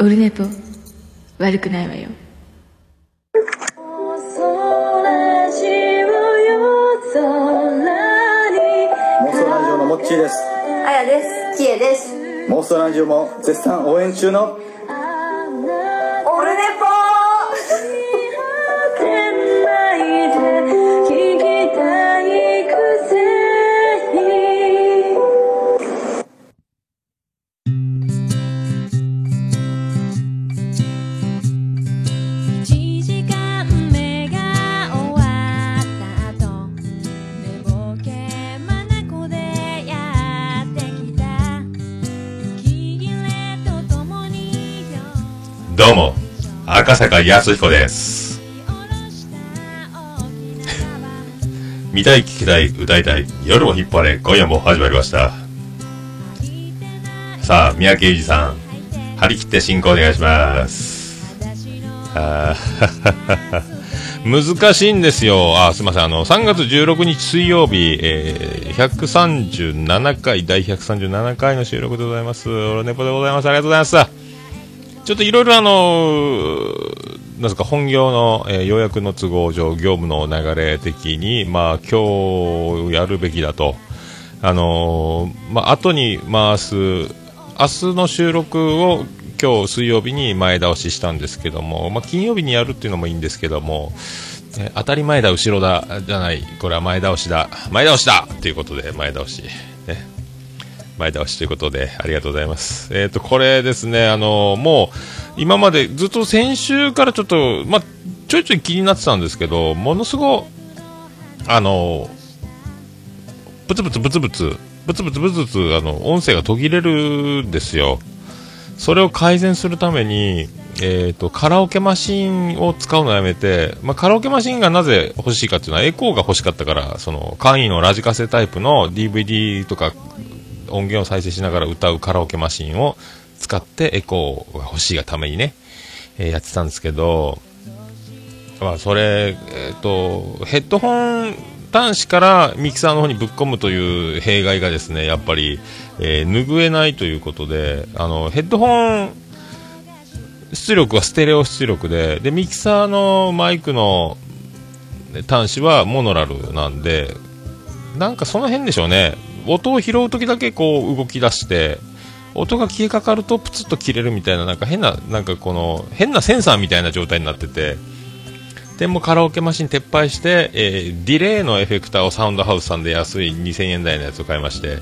オルネポ悪くないわよモンストラジオのモッチーですあやです。きえです。モンストラジオも絶賛応援中の坂康彦です。見たい、聞きたい、歌いたい、夜も引っ張れ、今夜も始まりました。さあ、三宅裕二さん、張り切って進行お願いします。あ難しいんですよ。あ、すいません。あの、3月16日水曜日、えー、137回、第137回の収録でございます。オルネポでございます。ありがとうございます。ちょっといろいろあのなんですか、本業の、えー要約の都合上、業務の流れ的に、まあ、今日やるべきだと。あのーまあ、後に回す、明日の収録を今日水曜日に前倒ししたんですけども、まあ、金曜日にやるっていうのもいいんですけども、当たり前だ、後ろだ、じゃない、これは前倒しだ、前倒しだということで、前倒し。前倒しということで、ありがとうございます。えっ、と、これですね、あのもう、今までずっと先週からちょっと、まあ、ちょいちょい気になってたんですけど、ものすごあのブツブツブツブツ、ブツブツブツブツ、あの、音声が途切れるんですよ。それを改善するために、えっ、と、カラオケマシンを使うのをやめて、まあ、カラオケマシンがなぜ欲しいかっていうのは、エコーが欲しかったから、その、簡易のラジカセタイプの DVD とか音源を再生しながら歌うカラオケマシンを使ってエコーが欲しいがためにね、えーやってたんですけど、まあ、それ、えっ、と、ヘッドホン端子からミキサーの方にぶっ込むという弊害がですね、やっぱり、えー拭えないということで、あの、ヘッドホン出力はステレオ出力で、で、ミキサーのマイクの端子はモノラルなんで、なんかその辺でしょうね。音を拾うときだけこう動き出して、音が消えかかるとプツッと切れるみたいな、なんか変な、なんかこの、変なセンサーみたいな状態になってて、でもカラオケマシン撤廃して、えーディレイのエフェクターをサウンドハウスさんで安い2000円台のやつを買いまして、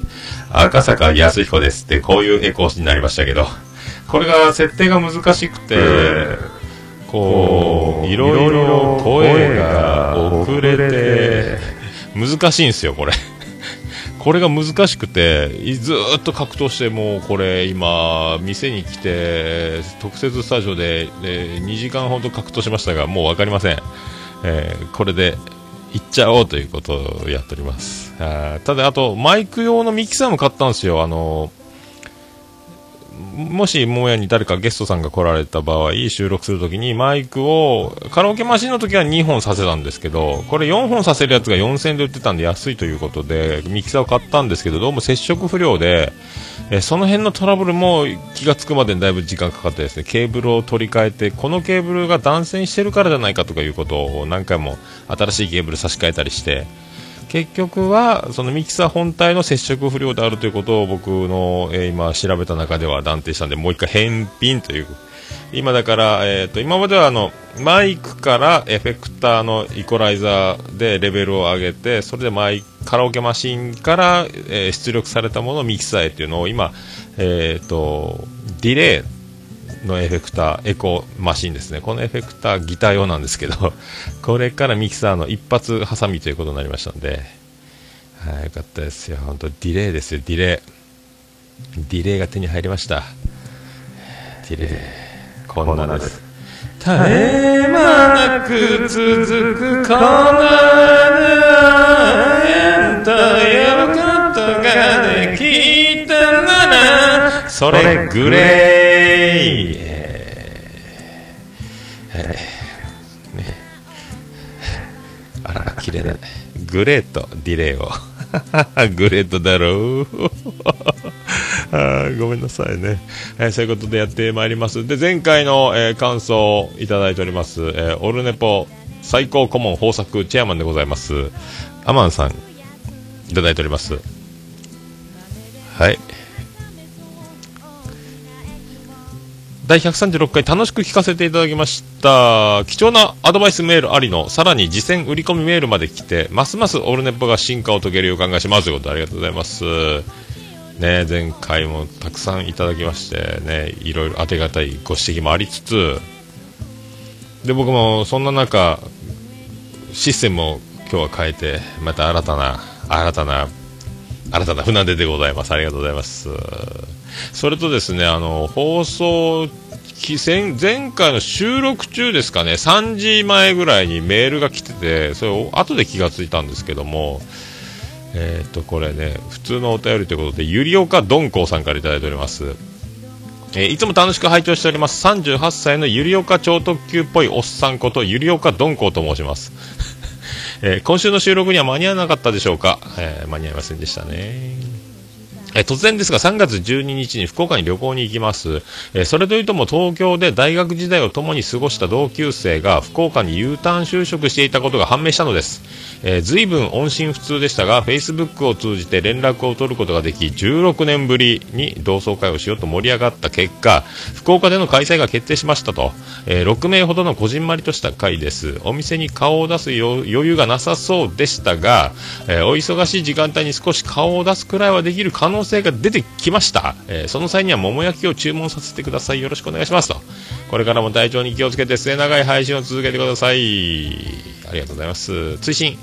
赤坂康彦ですって、こういうエコーになりましたけど、これが設定が難しくて、こう、いろいろ声が遅れて、難しいんですよ、これ。これが難しくて、ずっと格闘して、もうこれ今、店に来て、特設スタジオで、えー2時間ほど格闘しましたが、もう分かりません。えーこれで、行っちゃおうということをやっております。あただ、あと、マイク用のミキサーも買ったんですよ。あのもし、もやに誰かゲストさんが来られた場合、収録するときにマイクを、カラオケマシンの時は2本させたんですけど、これ4本させるやつが4000円で売ってたんで安いということで、ミキサーを買ったんですけど、どうも接触不良で、えその辺のトラブルも気がつくまでにだいぶ時間かかってですね、ケーブルを取り替えて、このケーブルが断線してるからじゃないかとかいうことを何回も新しいケーブル差し替えたりして、結局はそのミキサー本体の接触不良であるということを僕の、えー今調べた中では断定したんでもう一回返品という。今だから、えー、と今まではあのマイクからエフェクターのイコライザーでレベルを上げてそれでマイカラオケマシンから、えー出力されたものをミキサーへっていうのを今、えー、とディレイのエフェクター、エコーマシンですね。このエフェクターギター用なんですけど、これからミキサーの一発ハサミということになりましたので、はい、よかったですよ。本当ディレイですよ、ディレイ。ディレイが手に入りました。ディレイ。こんなです。絶え間なく続くこの永遠ということができたならそれグレイ、えー。えー。ねあら綺麗だね。グレートディレイを。グレートだろう。ーごめんなさいね、えーそういうことでやってまいります。で前回の、えー感想をいただいております、えーオルネポ最高顧問豊作チェアマンでございます。アマンさんいただいております。はい。第136回楽しく聞かせていただきました。貴重なアドバイスメールありのさらに次戦売り込みメールまで来てますますオルネッポが進化を遂げる予感がしますということでありがとうございます。ね前回もたくさんいただきましてねいろいろあてがたいご指摘もありつつ。で僕もそんな中システムを今日は変えてまた新たな新たな新たな船出でございます。ありがとうございます。それとですねあの放送前前回の収録中ですかね3時前ぐらいにメールが来ててそれを後で気がついたんですけどもえっ、とこれね普通のお便りということでゆりおかどんこうさんからいただいております。えーいつも楽しく拝聴しております。38歳のゆりおか超特急っぽいおっさんことゆりおかどんこうと申します、えー今週の収録には間に合わなかったでしょうか、え間に合いませんでしたね。えー突然ですが3月12日に福岡に旅行に行きます、えーそれというとも東京で大学時代を共に過ごした同級生が福岡に U ターン就職していたことが判明したのです、えー、随分音信不通でしたが Facebook を通じて連絡を取ることができ16年ぶりに同窓会をしようと盛り上がった結果福岡での開催が決定しましたと、えー6名ほどのこじんまりとした会です。お店に顔を出す余裕がなさそうでしたが、えーお忙しい時間帯に少し顔を出すくらいはできる可能性が出てきました、えその際には桃焼きを注文させてください。よろしくお願いしますと。これからも体調に気をつけて末長い配信を続けてください。ありがとうございます。追伸。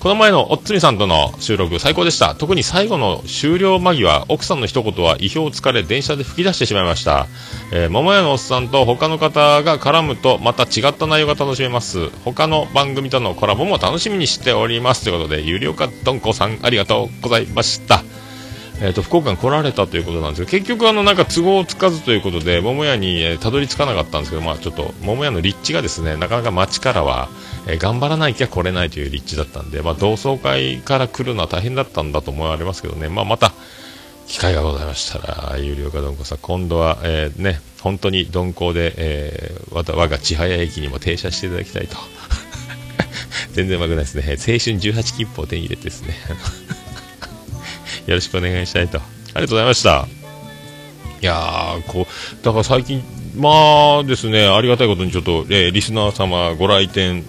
この前のおっつみさんとの収録最高でした。特に最後の終了間際奥さんの一言は意表をつかれ電車で吹き出してしまいました、えー桃屋のおっさんと他の方が絡むとまた違った内容が楽しめます。他の番組とのコラボも楽しみにしております。ということで有料化どんこさんありがとうございました。えー、と福岡に来られたということなんですけど結局あのなんか都合つかずということで桃屋に、えーたどり着かなかったんですけど、まあ、ちょっと桃屋の立地がですねなかなか街からは、えー頑張らなきゃ来れないという立地だったんで、まあ、同窓会から来るのは大変だったんだと思われますけどね、まあ、また機会がございましたら有料かどんこさん今度は、えーね本当に鈍行で、えー、我が千早駅にも停車していただきたいと。全然うまくないですね。青春18切符を手に入れてですね。よろしくお願いしたいと。ありがとうございました。いやー、こう、だから最近、まあですね、ありがたいことにちょっと、えーリスナー様ご来店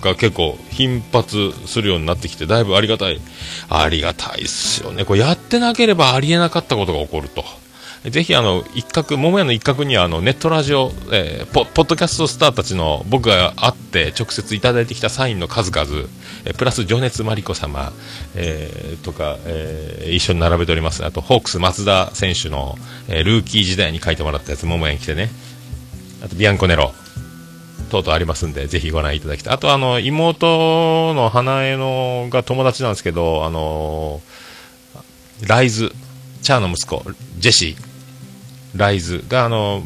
が結構頻発するようになってきて、だいぶありがたい。ありがたいっすよね。こうやってなければありえなかったことが起こると。ぜひあの一角、桃屋の一角にはあのネットラジオ、えーポ、ポッドキャストスターたちの僕が会って直接いただいてきたサインの数々、えプラス情熱マリコ様、えーとか、えー一緒に並べております。あとホークス松田選手の、えルーキー時代に書いてもらったやつ、桃屋に来てね。あとビアンコネロ。等々ありますんで、ぜひご覧いただきたい。あと、あの、妹の花江のが友達なんですけど、あのライズ、チャーの息子、ジェシー、ライズが、あの、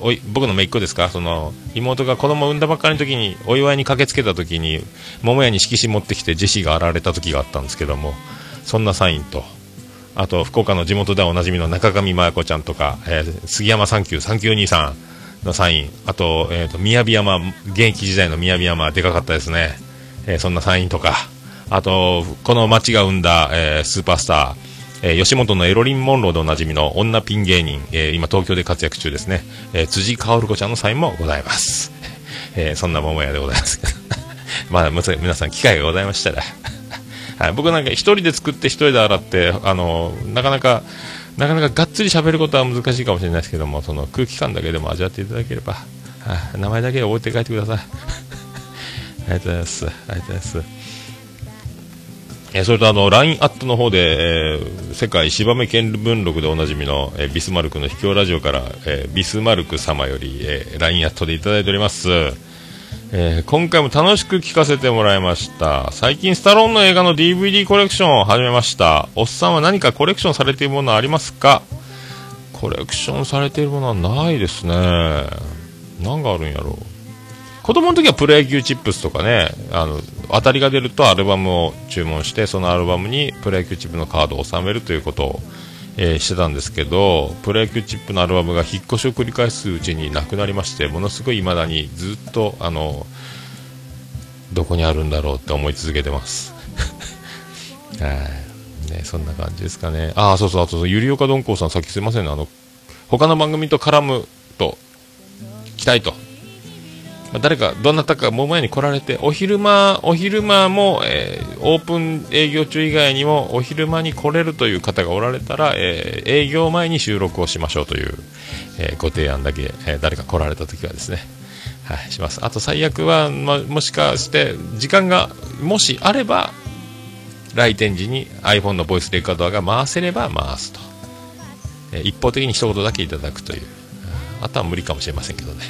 おい僕の姪っ子ですか？その妹が子供を産んだばっかりの時にお祝いに駆けつけた時に桃屋に色紙持ってきてジェシーが現れた時があったんですけどもそんなサインと。あと福岡の地元ではおなじみの中上麻也子ちゃんとか、えー杉山三級三級兄さんのサイン。あと,、えーと宮城山現役時代の宮城山でかかったですね、えーそんなサインとか。あとこの町が生んだ、えースーパースター。えー吉本のエロリン・モンローでおなじみの女ピン芸人、えー今東京で活躍中ですね、えー辻薫子ちゃんのサインもございます、えーそんな桃屋でございます まだ皆さん機会がございましたら。はい、僕なんか一人で作って一人で洗ってあのなかなかなかなかがっつり喋ることは難しいかもしれないですけどもその空気感だけでも味わっていただければ、はい名前だけ覚えて帰ってください。ありがとうございます。ありがとうございます。えーそれとあの LINE アットの方で、えー世界芝目見聞録でおなじみの、えービスマルクの秘境ラジオから、えービスマルク様より、えー LINE アットでいただいております、えー今回も楽しく聞かせてもらいました。最近スタローンの映画の DVD コレクションを始めました。おっさんは何かコレクションされているものありますか？コレクションされているものはないですね。何があるんやろう。子供の時はプロ野球チップスとかねあの当たりが出るとアルバムを注文してそのアルバムにプロ野球チップのカードを収めるということを、えーしてたんですけど、プロ野球チップのアルバムが引っ越しを繰り返すうちになくなりまして、ものすごい未だにずっと、あの、どこにあるんだろうって思い続けてます。はい。ね、そんな感じですかね。ああ、そうそう、あと、ゆりおかどんこうさん、さっきすいませんね、あの、他の番組と絡むと、来たいと。まあ誰か、どなたかもう前に来られて、お昼間、お昼間も、えーオープン営業中以外にも、お昼間に来れるという方がおられたら、えー営業前に収録をしましょうという、えーご提案だけ、えー誰か来られた時はですね、はい、します。あと最悪は、まあ、もしかして、時間が、もしあれば、来店時に iPhone のボイスレコーダーが回せれば回すと。えー一方的に一言だけいただくという。あとは無理かもしれませんけどね。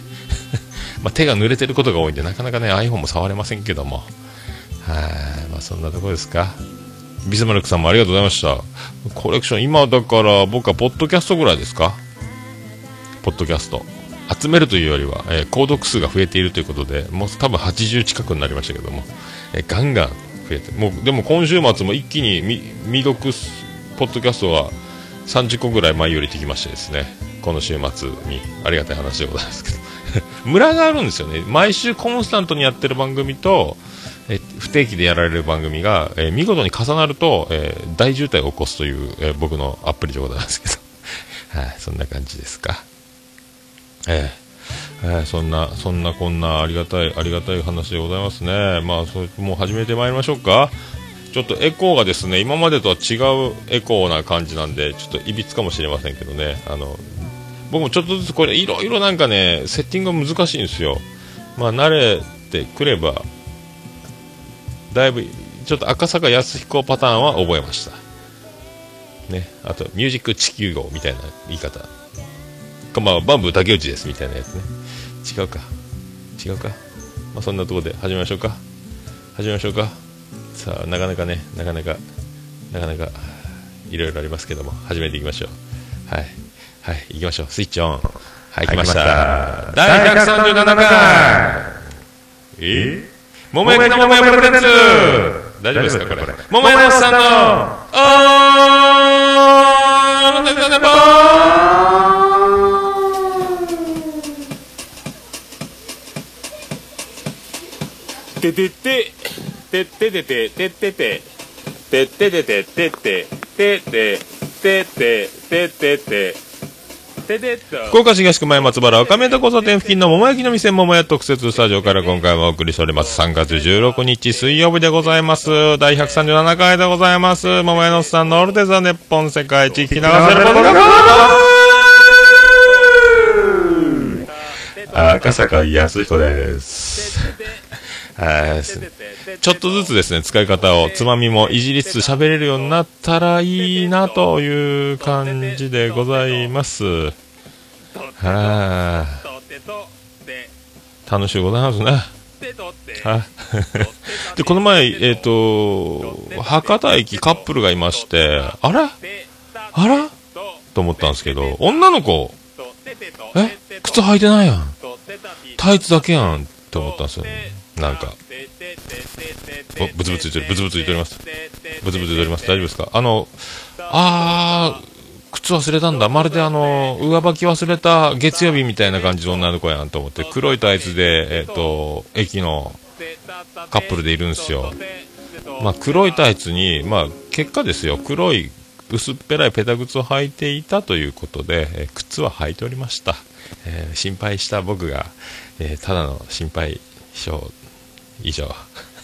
まあ、手が濡れてることが多いんで、なかなかね、iPhone も触れませんけども。はい、まあ、そんなとこですか。ビスマルクさんもありがとうございました。コレクション、今だから僕はポッドキャストぐらいですか？ポッドキャスト。集めるというよりは、えー購読数が増えているということで、もう多分80近くになりましたけども、えーガンガン増えて、もう、でも今週末も一気に未読ポッドキャストが30個ぐらい前よりてきましてですね、この週末にありがたい話でございますけど、ムラがあるんですよね。毎週コンスタントにやってる番組と、え不定期でやられる番組が、え見事に重なると、え大渋滞を起こすという、え僕のアプリでございますけど、はい、そんな感じですか。えええーそんな、そんなこんなありがたい、ありがたい話でございますね。まあ、そうもう始めてまいりましょうか。ちょっとエコーがですね、今までとは違うエコーな感じなんで、ちょっといびつかもしれませんけどね。あの、僕もちょっとずつこれ、いろいろなんかね、セッティングが難しいんですよ。まあ、慣れてくれば、だいぶ、ちょっと赤坂康彦パターンは覚えました。ね。あと、ミュージック地球号みたいな言い方。まあ、バンブー竹内ですみたいなやつね。違うか。違うか。まあ、そんなところで始めましょうか。始めましょうか。さあ、なかなかね、なかなか、なかなか、いろいろありますけども、始めていきましょう。はい。はい、行きましょう。スイッチオン。はい、来ました。第137回え？桃焼きの桃山プレゼンツ大丈夫ですかこれ？桃山さんの、あー、なんだなんだててて、てててて、ててて、てててて、てて、てて、てて、ててて、福岡市東区前松原赤目田交差点付近の桃焼きの店桃屋特設スタジオから今回もお送りしております。3月16日水曜日でございます。第137回でございます。桃屋のおっさんのオルテザネッポン世界一聞き流せることが赤坂康彦です。はいちょっとずつですね、使い方を、つまみもいじりつつ喋れるようになったらいいなという感じでございます。はあ、楽しゅうございますね。は。で、この前、えっ、と、博多駅カップルがいまして、あら？あら？と思ったんですけど、女の子、え？靴履いてないやん。タイツだけやんって思ったんですよね。なんか。おブツブツ言ってる、ブツブツ言っております。ブツブツ言っております。大丈夫ですか？あの、あー、靴忘れたんだ。まるであの、上履き忘れた月曜日みたいな感じの女の子やんと思って、黒いタイツで、えっ、と、駅のカップルでいるんですよ。まあ、黒いタイツに、まあ、結果ですよ、黒い薄っぺらいペタ靴を履いていたということで、えー靴は履いておりました。えー心配した僕が、えーただの心配性以上。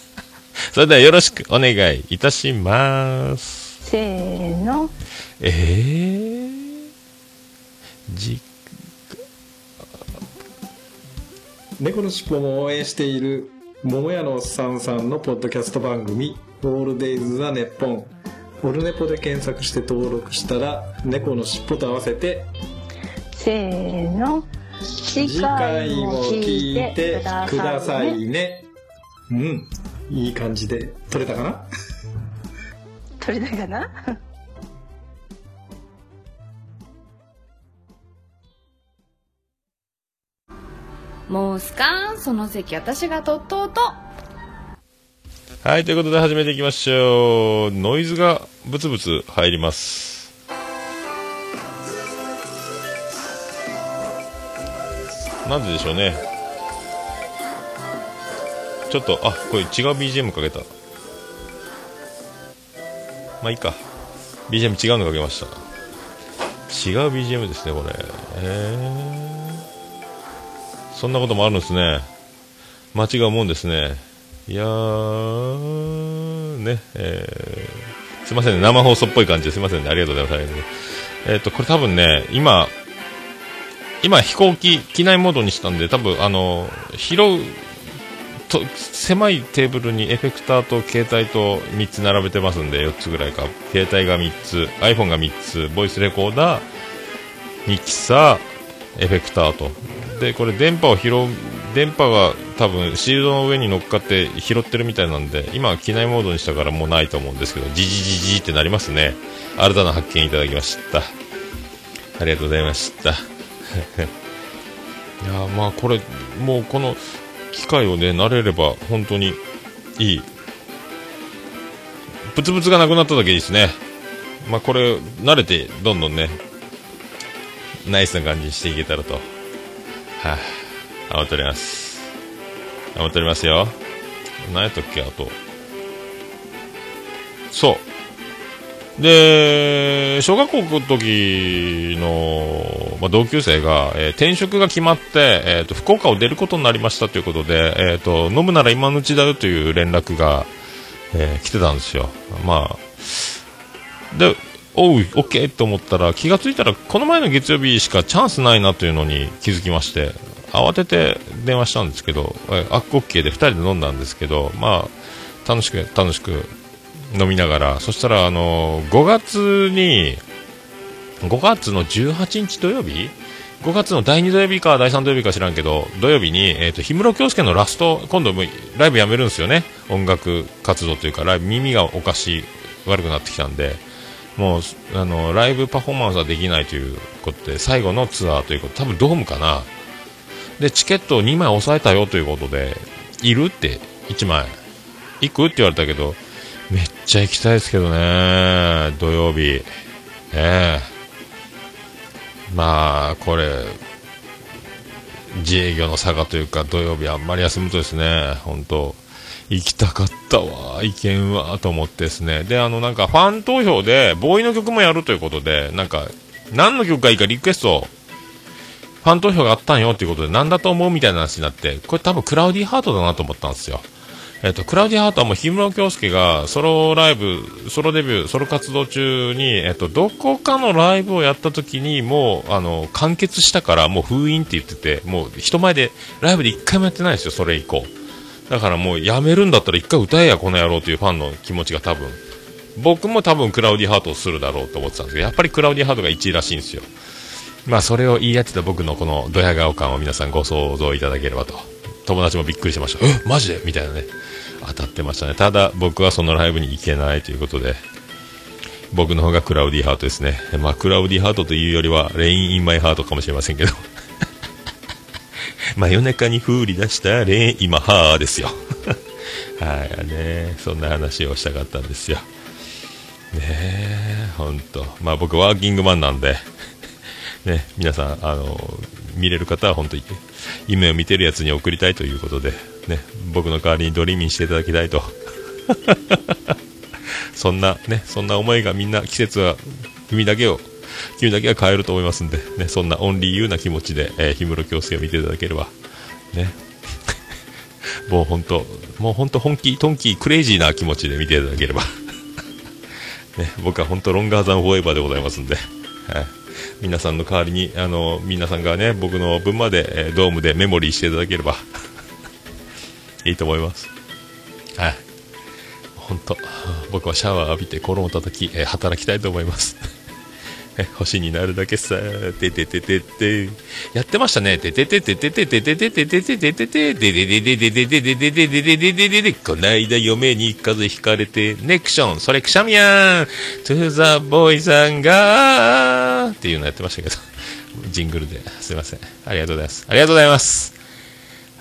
それではよろしくお願いいたします。せーの。えー、じ、猫のしっぽも応援している桃屋のおっさんさんのポッドキャスト番組「オールデイズ・ザ・ネッポン」オルネポで検索して登録したら猫のしっぽと合わせてせーの。次次回も聞いてくださいねうん。いい感じで撮れたかな？撮れたかな？もうすかんその席私がとっとうと。はいということで始めていきましょう。ノイズがブツブツ入ります。なででしょうね。ちょっと、あ、これ違う BGM かけた。まあいいか。BGM 違うのかけました。違う BGM ですね、これ。え、そんなこともあるんですね。間違うもんですね。いやー、ね、えー、すいませんね、生放送っぽい感じですいませんね、ありがとうございます。えっ、と、これ多分ね、今、今飛行機機内モードにしたんで多分あの拾うと狭いテーブルにエフェクターと携帯と3つ並べてますんで4つぐらいか。携帯が3つ iPhone が3つボイスレコーダーミキサーエフェクターと。でこれ電波を拾う電波が多分シールドの上に乗っかって拾ってるみたいなんで今は機内モードにしたからもうないと思うんですけどじじじじってなりますね。新たな発見いただきました。ありがとうございました。いやまあこれもうこの機械をね慣れれば本当にいい。ブツブツがなくなっただけいいですねまあこれ慣れてどんどんねナイスな感じにしていけたらと。はい、あ、頑張っております。頑張っておりますよ。何やったっけあと。そう。で、小学校の時の、まあ、同級生が、えー転職が決まって、えーと、福岡を出ることになりましたということで、えーと、飲むなら今のうちだよという連絡が、えー来てたんですよ。まあ、で、おう、オッケーと思ったら、気がついたら、この前の月曜日しかチャンスないなというのに気づきまして、慌てて電話したんですけど、えー、あっオッケーで2人で飲んだんですけど、まあ、楽しく、楽しく飲みながら、そしたら、あの5月に、5月の18日土曜日 ?5 月の第2土曜日か第3土曜日か知らんけど、土曜日に、えっ、と、氷室京介のラスト、今度もライブやめるんですよね。音楽活動というか、ライブ、耳がおかしい、悪くなってきたんで、もう、あの、ライブパフォーマンスはできないということで、最後のツアーということ、多分ドームかな。で、チケットを2枚押さえたよということで、いるって、1枚。行くって言われたけど、めっちゃ行きたいですけどね、土曜日。えまあ、これ、自営業の差がというか、土曜日あんまり休むとですね、本当行きたかったわ、意見は、と思ってですね。で、あの、なんか、ファン投票で、ボーイの曲もやるということで、なんか、何の曲がいいかリクエスト、ファン投票があったんよっていうことで、なんだと思うみたいな話になって、これ多分クラウディーハートだなと思ったんですよ。えっと、クラウディハートはもう氷室京介がソロライブ、ソロデビュー、ソロ活動中に、えっと、どこかのライブをやった時にもう、あの、完結したからもう封印って言ってて、もう人前で、ライブで一回もやってないんですよ、それ以降。だからもうやめるんだったら一回歌えや、この野郎というファンの気持ちが多分、僕も多分 Cloudy Heart をするだろうと思ってたんですけど、やっぱり Cloudy Heart が1位らしいんですよ。まあ、それを言い合ってた僕のこのドヤ顔感を皆さんご想像いただければと。友達もびっくりしてました。えマジで？みたいなね。当たってましたね。ただ、僕はそのライブに行けないということで、僕の方が Cloudy Heart ですね。まあ、 Cloudy Heart というよりは、 Rain in My Heart かもしれませんけど。真夜中に降り出したレイン・イマ・ハーですよ。はい、ね、そんな話をしたかったんですよ。ねえ、ほんと。まあ僕ワーキングマンなんで、ね、皆さん、あの、見れる方は本当に、夢を見てるやつに送りたいということで、ね、僕の代わりにドリーミンしていただきたいと。そんな、ね、そんな思いがみんな季節は君だけを、君だけは変えると思いますんで、ね、そんなオンリーユーな気持ちで、えー、氷室京介を見ていただければ、ね、もう本当、もう本当本気、トンキー、クレイジーな気持ちで見ていただければ、ね、僕は本当ロンガーザンフォーエバーでございますんで、はい、皆さんの代わりに、あの、皆さんがね、僕の分まで、えドームでメモリーしていただければ、いいと思います。はい。本当、僕はシャワー浴びて衣を叩き、え働きたいと思います。星になるだけさ、ててててて、やってましたね。ててててててててててててててて、でででででででででででででででで、こないだ嫁に風邪ひかれて、ネクション、それくしゃみやん、トゥーザボーイさんが、っていうのやってましたけど、ジングルで、すいません。ありがとうございます。ありがとうございます。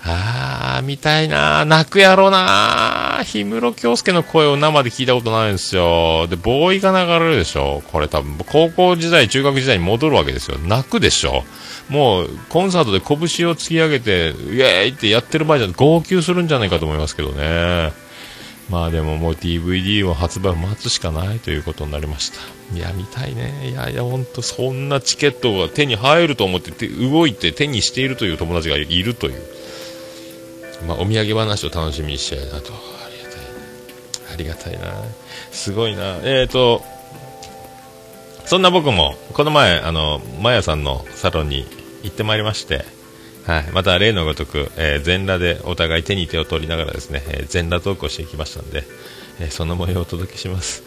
あー、見たいな泣くやろな氷室京介の声を生で聞いたことないんですよ。で、ボーイが流れるでしょ。これ多分、高校時代、中学時代に戻るわけですよ。泣くでしょ。もう、コンサートで拳を突き上げて、イエーイってやってる場合じゃ、号泣するんじゃないかと思いますけどね。まあでももう DVD を発売を待つしかないということになりました。いや、見たいね。いやいや、ほんと、そんなチケットが手に入ると思って手動いて手にしているという友達がいるという。まあ、お土産話を楽しみにしたいなと。ありがたいな。ありがたいな。すごいな。えーと、そんな僕も、この前、あの、マヤさんのサロンに行ってまいりまして、はい、また例のごとく、えー全裸でお互い手に手を取りながらですね、えー全裸トークをしてきましたので、えーその模様をお届けします。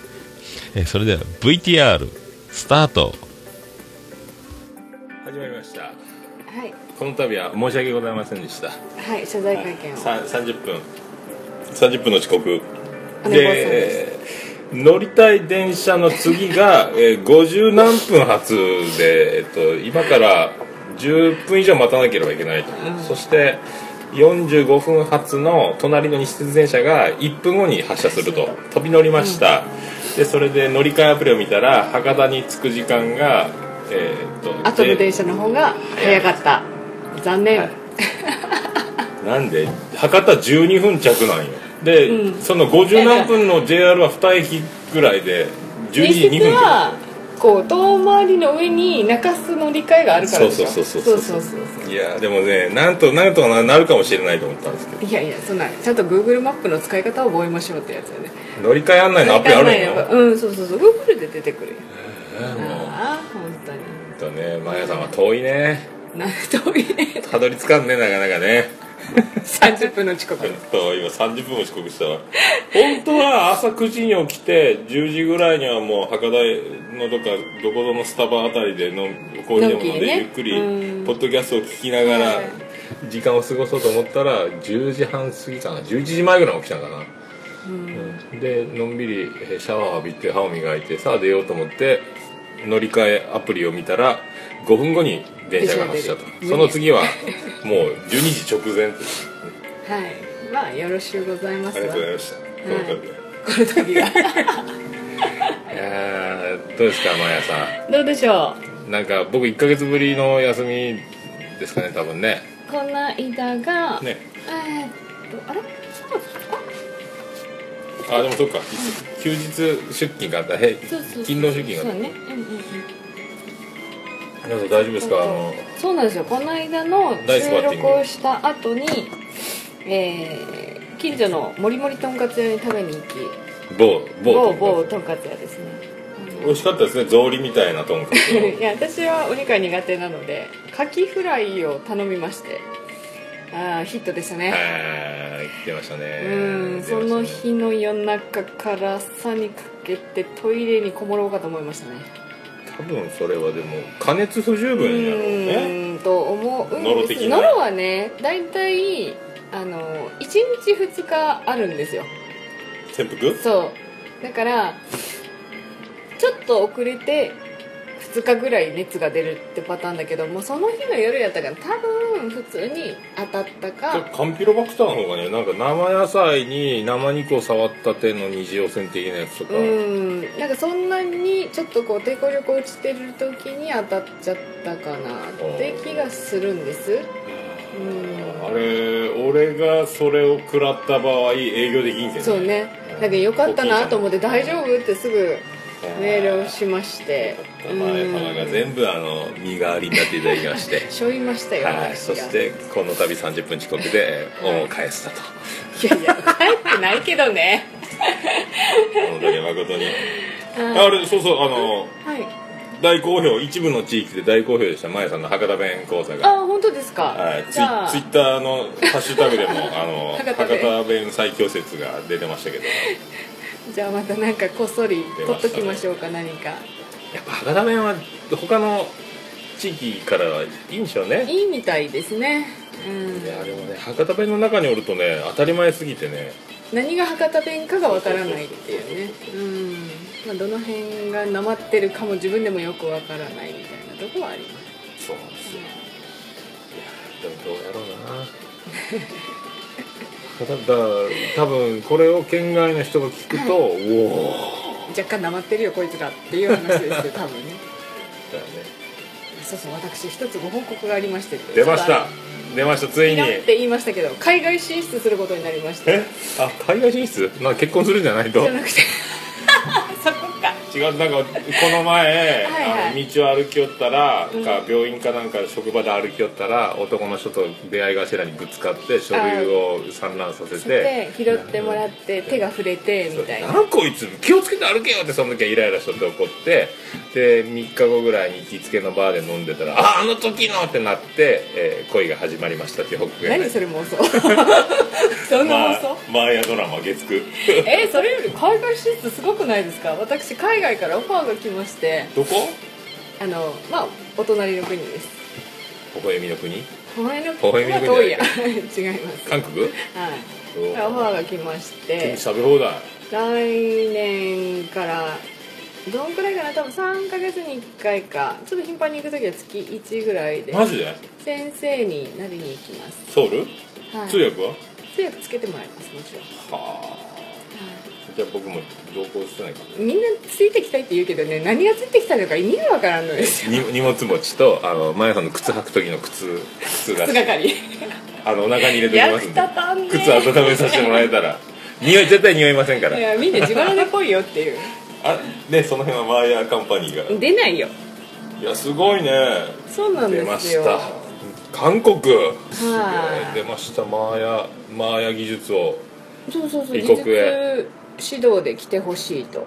えーそれでは VTR スタート始まりましたこの度は申し訳ございませんでした。はい謝罪会見を、さ30分30分の遅刻。で乗りたい電車の次が、えー50何分発で、えっと、今から10分以上待たなければいけないと、そして45分発の隣の西鉄電車が1分後に発車すると。飛び乗りました、でそれで乗り換えアプリを見たら博多に着く時間がえーっと後の電車の方が早かった残念、はい。なんで？博多12分着なんよ。で、うん。その50何分の JR は2駅ぐらいで12時2西鉄分はこう遠回りの上に中洲乗り換えがあるからそうそうそうそうそう。そうそういやでもねなんとなんとかななるかもしれないと思ったんですけど。いやいやそんなちゃんと Google マップの使い方を覚えましょうってやつよね。乗り換え案内のアプリあるんようんそうそうそう。Google で出てくるよ。えーもう。ああ本当に。とねマヤさんは遠いねなん遠いね。たどり着かんねなかなかね。30分の遅刻。と今30分も遅刻したわ。本当は朝9時に起きて10時ぐらいにはもう博多のどっかどこぞのスタバあたりでのコーヒーでも飲んのんきにね。でゆっくりうん。ポッドキャストを聞きながらはい。時間を過ごそうと思ったら10時半過ぎかな。11時前ぐらいに起きたんかな、うん。でのんびりえーシャワー浴びて歯を磨いてさあ出ようと思って乗り換えアプリを見たら5分後に電車が発車と。電車が出るその次はもう12時直前とはい。まあよろしゅうございますありがわとうございました、この度。はこの時が。いやーどうですかマヤさどうでしょんなんか僕1ヶ月ぶりの休みですかね多分ね。うこの間が、ね。えーっとあれ？あでもそっか。休日出勤があったへ勤労出勤が。あったそうね。うんうんうん皆さん大丈夫ですか？あのそうなんですよ。この間の収録をした後にえー、近所のもりもりとんかつ屋に食べに行き某某某某とんかつ屋ですね。美味しかったですね。草履みたいなとんかつ。いや私はお肉が苦手なのでカキフライを頼みましてああヒットでしたね。はい来てましたねうんその日の夜中から朝にかけてトイレにこもろうかと思いましたね多分それはでも加熱不十う分やろうね。ーんと思うんノロ的な。ノロはね大体あの1日2日あるんですよ。潜伏？そう。だからちょっと遅れて2日ぐらい熱が出るってパターンだけどもうその日の夜やったから多分普通に当たったか。カンピロバクターの方がねなんか生野菜に生肉を触ったての二次汚染的なやつとか、うん。なんかそんなにちょっとこう抵抗力落ちてる時に当たっちゃったかなって気がするんです。うん。あれ俺がそれを食らった場合営業できんけどそうね。だけどよかったなと思って大丈夫？ってすぐメールをしまして。前様が全部あの身代わりになっていただきまして。しょいましたよはい、そしてこの度30分遅刻で恩を返したと、いやいや帰ってないけどね。本当に誠に。あれそうそうあのはい。大好評一部の地域で大好評でした。まやさんの博多弁講座が。あ本当ですか、はい、ツイツイッターのハッシュタグでもあの博 博多弁。多弁最強説が出てましたけどじゃあまたなんかこっそり取っときましょうか何か。やっぱ博多弁は他の地域からはいいんでしょうね。いいみたいですね。うん。いやでもね博多弁の中におるとね当たり前すぎてね。何が博多弁かがわからないっていうね。うん、まあ、どの辺がなまってるかも自分でもよくわからないみたいなとこはあります。そうなんですよ。いやでもどうやろうな。た だ多分これを県外の人が聞くと、お お若干なまってるよこいつらっていう話ですよ 多分ね。だよね。そうそう私一つご報告がありまして出ました。出ましたついに。って言いましたけど海外進出することになりましたえあ海外進出？な結婚するんじゃないと。じゃなくて。そこか違うなんかこの前はいはい。あの道を歩きよったら、うん。か病院かなんか職場で歩きよったら男の人と出会い頭にぶつかって書類を散乱させてで拾ってもらって手が触れてみたいな。なんこいつ気をつけて歩けよってその時はイライラしとって怒ってで3日後ぐらいに行きつけのバーで飲んでたら「ああの時の!」ってなって、えー恋が始まりましたっていう報告が何それ妄想。そんなまあ妄想、マーヤドラマ月9えそれより海外進出すごくないですか？私海外からオファーが来ましてどこ？あのまあお隣の国です。微笑みの国？微笑みのは国遠いや。違います。韓国？はい。オファーが来まして。食べ放題来年からどんくらいかな？多分3ヶ月に1回か。ちょっと頻繁に行く時は月1ぐらいで。マジで？先生になりに行きます、ソウル？はい、通訳は？通訳つけてもらいますもちろん、はあ。はじゃあ僕も同行してないかい、みんなついてきたいって言うけどね何がついてきたのか意味がわからんのですよ。に荷物持ちとあのマヤさんの靴履く時の靴靴が靴係。あのお腹に入れておきますんで靴温めさせてもらえたら匂い絶対匂いませんから。いやみんな自腹で来いよっていう。あねその辺はマーヤーカンパニーが。出ないよ。いやすごいね。そうなん出まですよ。した。韓国。はい。出ました。マーヤマーヤ技術を。そうそうそう。異国へ指導で来てほしいと。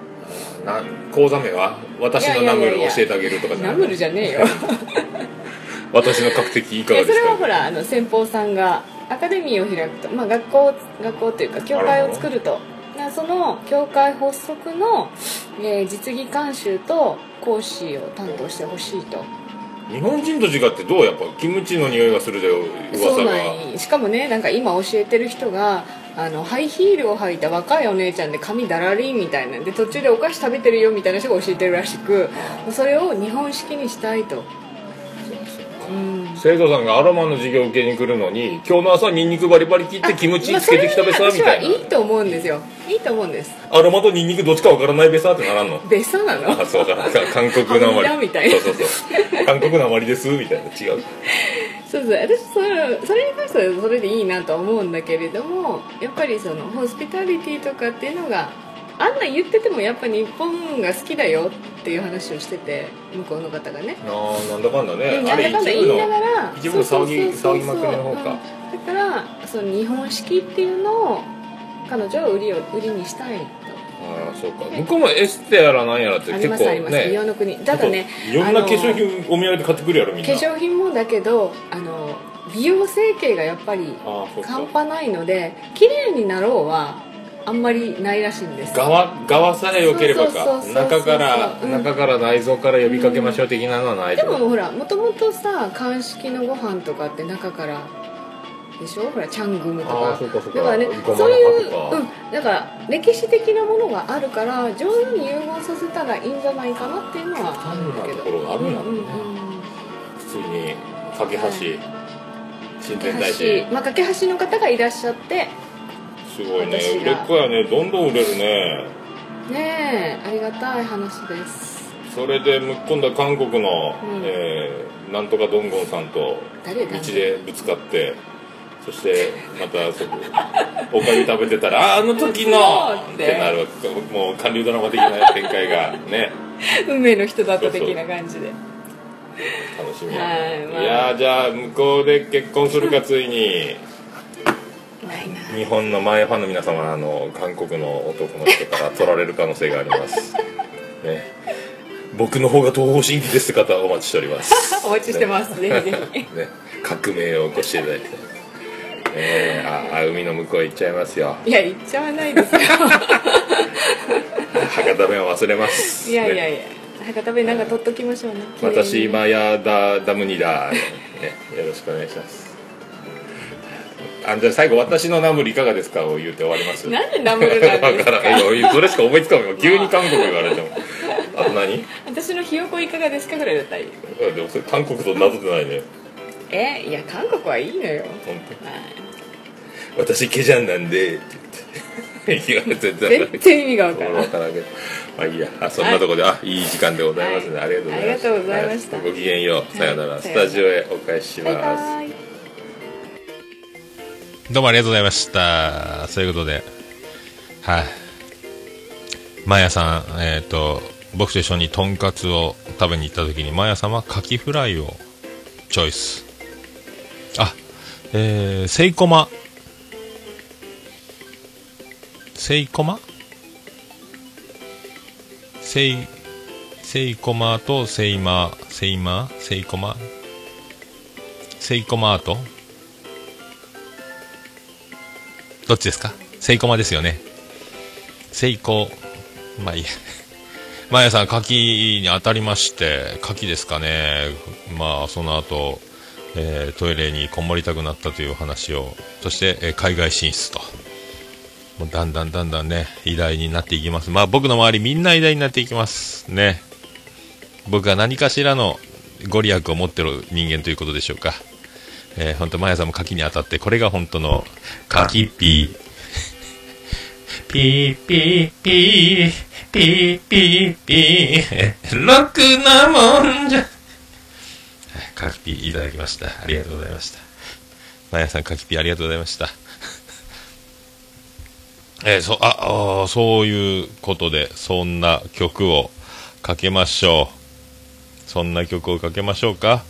講座名は？私のナムルを教えてあげるとかじゃないナムルじゃねえよ。私の確的いかがですか？はほらあの先方さんがアカデミーを開くと、まあ、学校学校というか教会を作ると。なその教会発足の、えー実技監修と講師を担当してほしいと。日本人と違ってどうやっぱキムチの匂いがするでそう噂が。なんしかもねなんか今教えてる人があのハイヒールを履いた若いお姉ちゃんで髪だらりんみたいなんで途中でお菓子食べてるよみたいな人が教えてるらしくそれを日本式にしたいと。うん生徒さんがアロマの授業を受けに来るのに今日の朝ニンニクバリバリ切ってキムチつけてきたべさみたいな。いいと思うんですよ。いいと思うんです。アロマとニンニクどっちかわからないべさってならんの？別荘なの？あそうか。か韓国なまり。そうそうそう。韓国なまりですみたいな。違うそうそう。私それそれに関してはそれでいいなとは思うんだけれどもやっぱりそのホスピタリティとかっていうのがあんなん言っててもやっぱ日本が好きだよっていう話をしてて向こうの方がね。ああなんだかんだね。なんだかんだ言いながら一部の騒ぎそうそうそうそう。騒ぎまくりの方か。うん。だからその日本式っていうのを彼女は売りを売りにしたい。とああそうか。向こうもエステやらなんやらってあり結構ますあります、美容ねの国。ただねいろんな化粧品お土産で買ってくるやろみんな。化粧品もだけどあの美容整形がやっぱりああそうか。半端ないので綺麗になろうはあんまりないらしいんです。側側さえ良ければか。そうそうそうそう中からうん。中から内臓から呼びかけましょう的なのはないでもほらもともとさ鑑識のご飯とかって中からでしょ？ほらチャングムとあかだからねそういう、うん、だから歴史的なものがあるから上手に融合させたらいいんじゃないかなっていうのはあるんだけどところがあるんだろうね普通に架け橋新天大橋。師まあ架け橋の方がいらっしゃって。すごいね。売れっ子やね。どんどん売れるね。ねえありがたい話です。それで今度は韓国の、うん。えーなんとかドンゴンさんと誰道だでぶつかってそしてまたそこおかゆ食べてたら「ああの時の!」ってなるわけ。もう韓流ドラマ的な展開がね。運命の人だった的な感じで。楽しみや、はいまあ。いやーじゃあ向こうで結婚するかついに日本の前ファンの皆様はあの韓国の男の人から取られる可能性があります。ね。僕の方が東方神起ですって方はお待ちしております。お待ちしてます、ぜひぜひ。ね、革命を起こしていただい。て、えー、ああ海の向こう行っちゃいますよ。いや言っちゃわないですよ。博多弁は忘れます。ねいやいやいや。博多弁なんか取っときましょうね。私今やだダムニだ、ね、よろしくお願いします。あじゃあ最後私のナムルいかがですかを言って終わります。なんでナムルなんですか？わからそれしか思いつかんよ急に韓国言われても。あと何？私のひよこいかがですか？ぐらいだったらいい。でもそれ韓国となぞってないね。えいや韓国はいいのよ。本はい。当私ケジャンなんでって言って。言われてた全然意味がわからない分からんけど。まあいいや。あそんなところで、あいい時間でございますね、はい。ありがとうございます。ありがとうございました。はごきげんよう。さよなら、はいスタジオへお返しします。どうもありがとうございました。そういうことで、はい。マヤさん、えっ、と、僕と一緒にとんかつを食べに行った時に、マヤさんはカキフライをチョイス。あ、えー、セイコマ。セイコマ？セイ、セイコマとセイマー、セイマ？ーセイコマ？セイコマート？どっちですか？セイコマですよね。セイコ、まあいいや。マヤさん、牡蠣に当たりまして、牡蠣ですかね。まあ、その後、えートイレにこもりたくなったという話を、そして、えー海外進出と。もうだんだんだんだんね、偉大になっていきます。まあ僕の周りみんな偉大になっていきます。ね。僕は何かしらのご利益を持ってる人間ということでしょうか。えー、本当、マヤさんも柿に当たって、これが本当の柿ピー。ピーピーピー、ピーピーピー、ろくなもんじゃ。はい柿ピーいただきました。ありがとうございました。マヤさん、柿ピーありがとうございました。えー、そ、あ、あそういうことで、そんな曲をかけましょう。そんな曲をかけましょうか。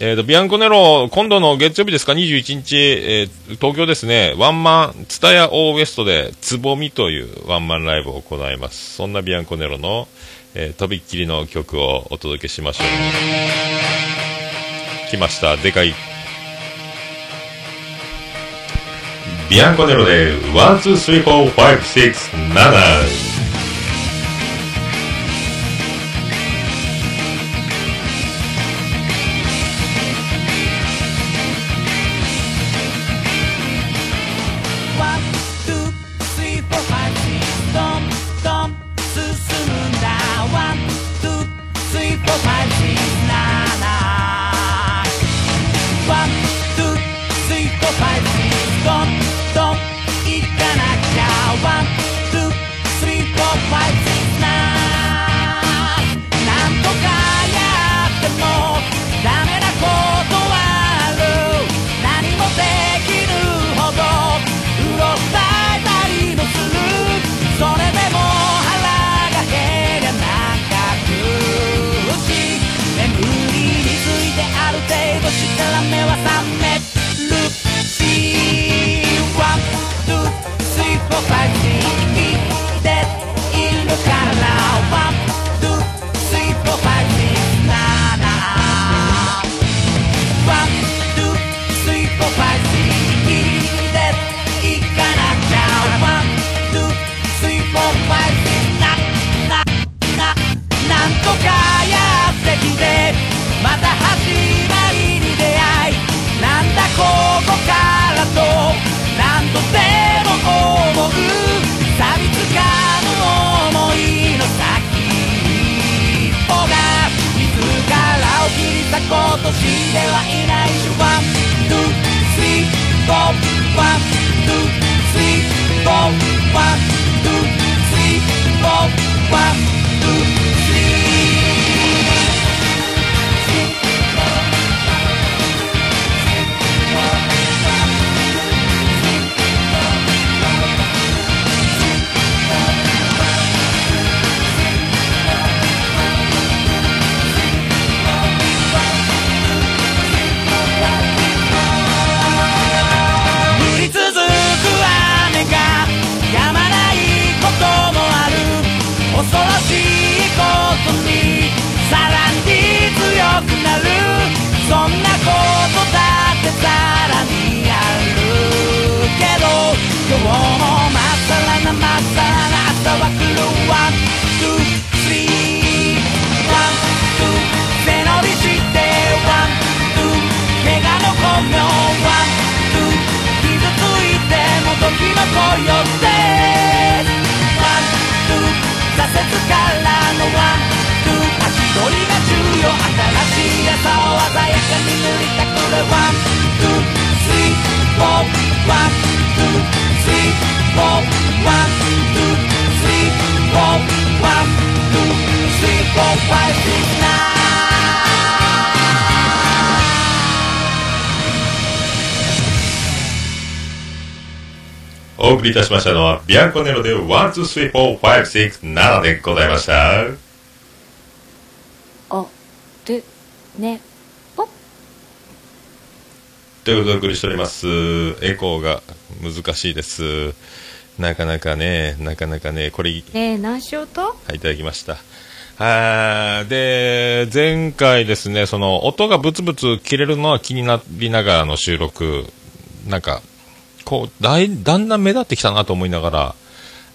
えーと、ビアンコネロ、今度の月曜日ですか、21日、えー東京ですね、ワンマン、 TSUTAYA O-WEST で、つぼみというワンマンライブを行います。そんなビアンコネロの、えーとびっきりの曲をお届けしましょう。来ました、でかい。ビアンコネロで、 one、two、three、four、five、six、ナナ。りいたしましたのは、ビアンコネロで1、2、3、4、5、6、7でございました。おるねぽということでお送りしております。エコーが難しいです。なかなかね、なかなかね、これ、ねえ何しようと？はい、いただきました。あーで、前回ですね、その、音がブツブツ切れるのは気になりながらの収録、なんか、こう、だい、だんだん目立ってきたなと思いながら、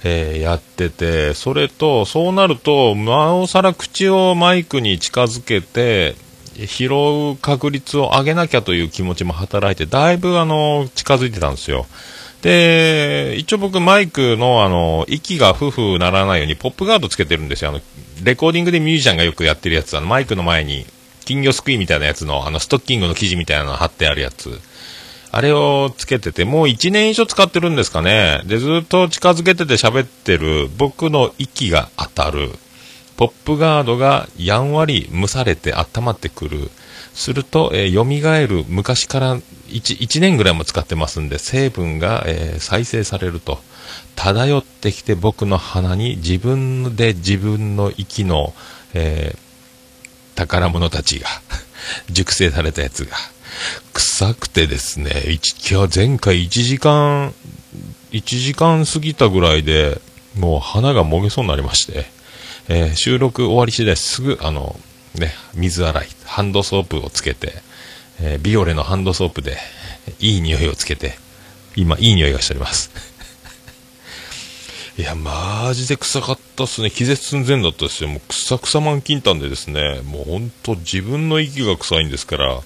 えーやってて、それと、そうなると、なおさら口をマイクに近づけて、拾う確率を上げなきゃという気持ちも働いて、だいぶあの、近づいてたんですよ。で、一応僕マイクのあの、息がふふならないようにポップガードつけてるんですよ。あの、レコーディングでミュージシャンがよくやってるやつ、あの、マイクの前に、金魚すくいみたいなやつの、あの、ストッキングの生地みたいなの貼ってあるやつ。あれをつけてて、もう1年以上使ってるんですかね。で、ずっと近づけてて喋ってる僕の息が当たる。ポップガードがやんわり蒸されて温まってくる。すると、えー、蘇る昔から 1, 1年ぐらいも使ってますんで、成分が、えー再生されると。漂ってきて僕の鼻に自分で自分の息の、えー宝物たちが、熟成されたやつが、臭くてですね、一日前回1時間、1時間過ぎたぐらいで、もう鼻がもげそうになりまして、えー収録終わり次第すぐ、あの、ね、水洗い、ハンドソープをつけて、えービオレのハンドソープで、いい匂いをつけて、今、いい匂いがしております。いや、マジで臭かったっすね。気絶寸前だったですよ。もう、臭臭満金炭でですね、もう本当自分の息が臭いんですから、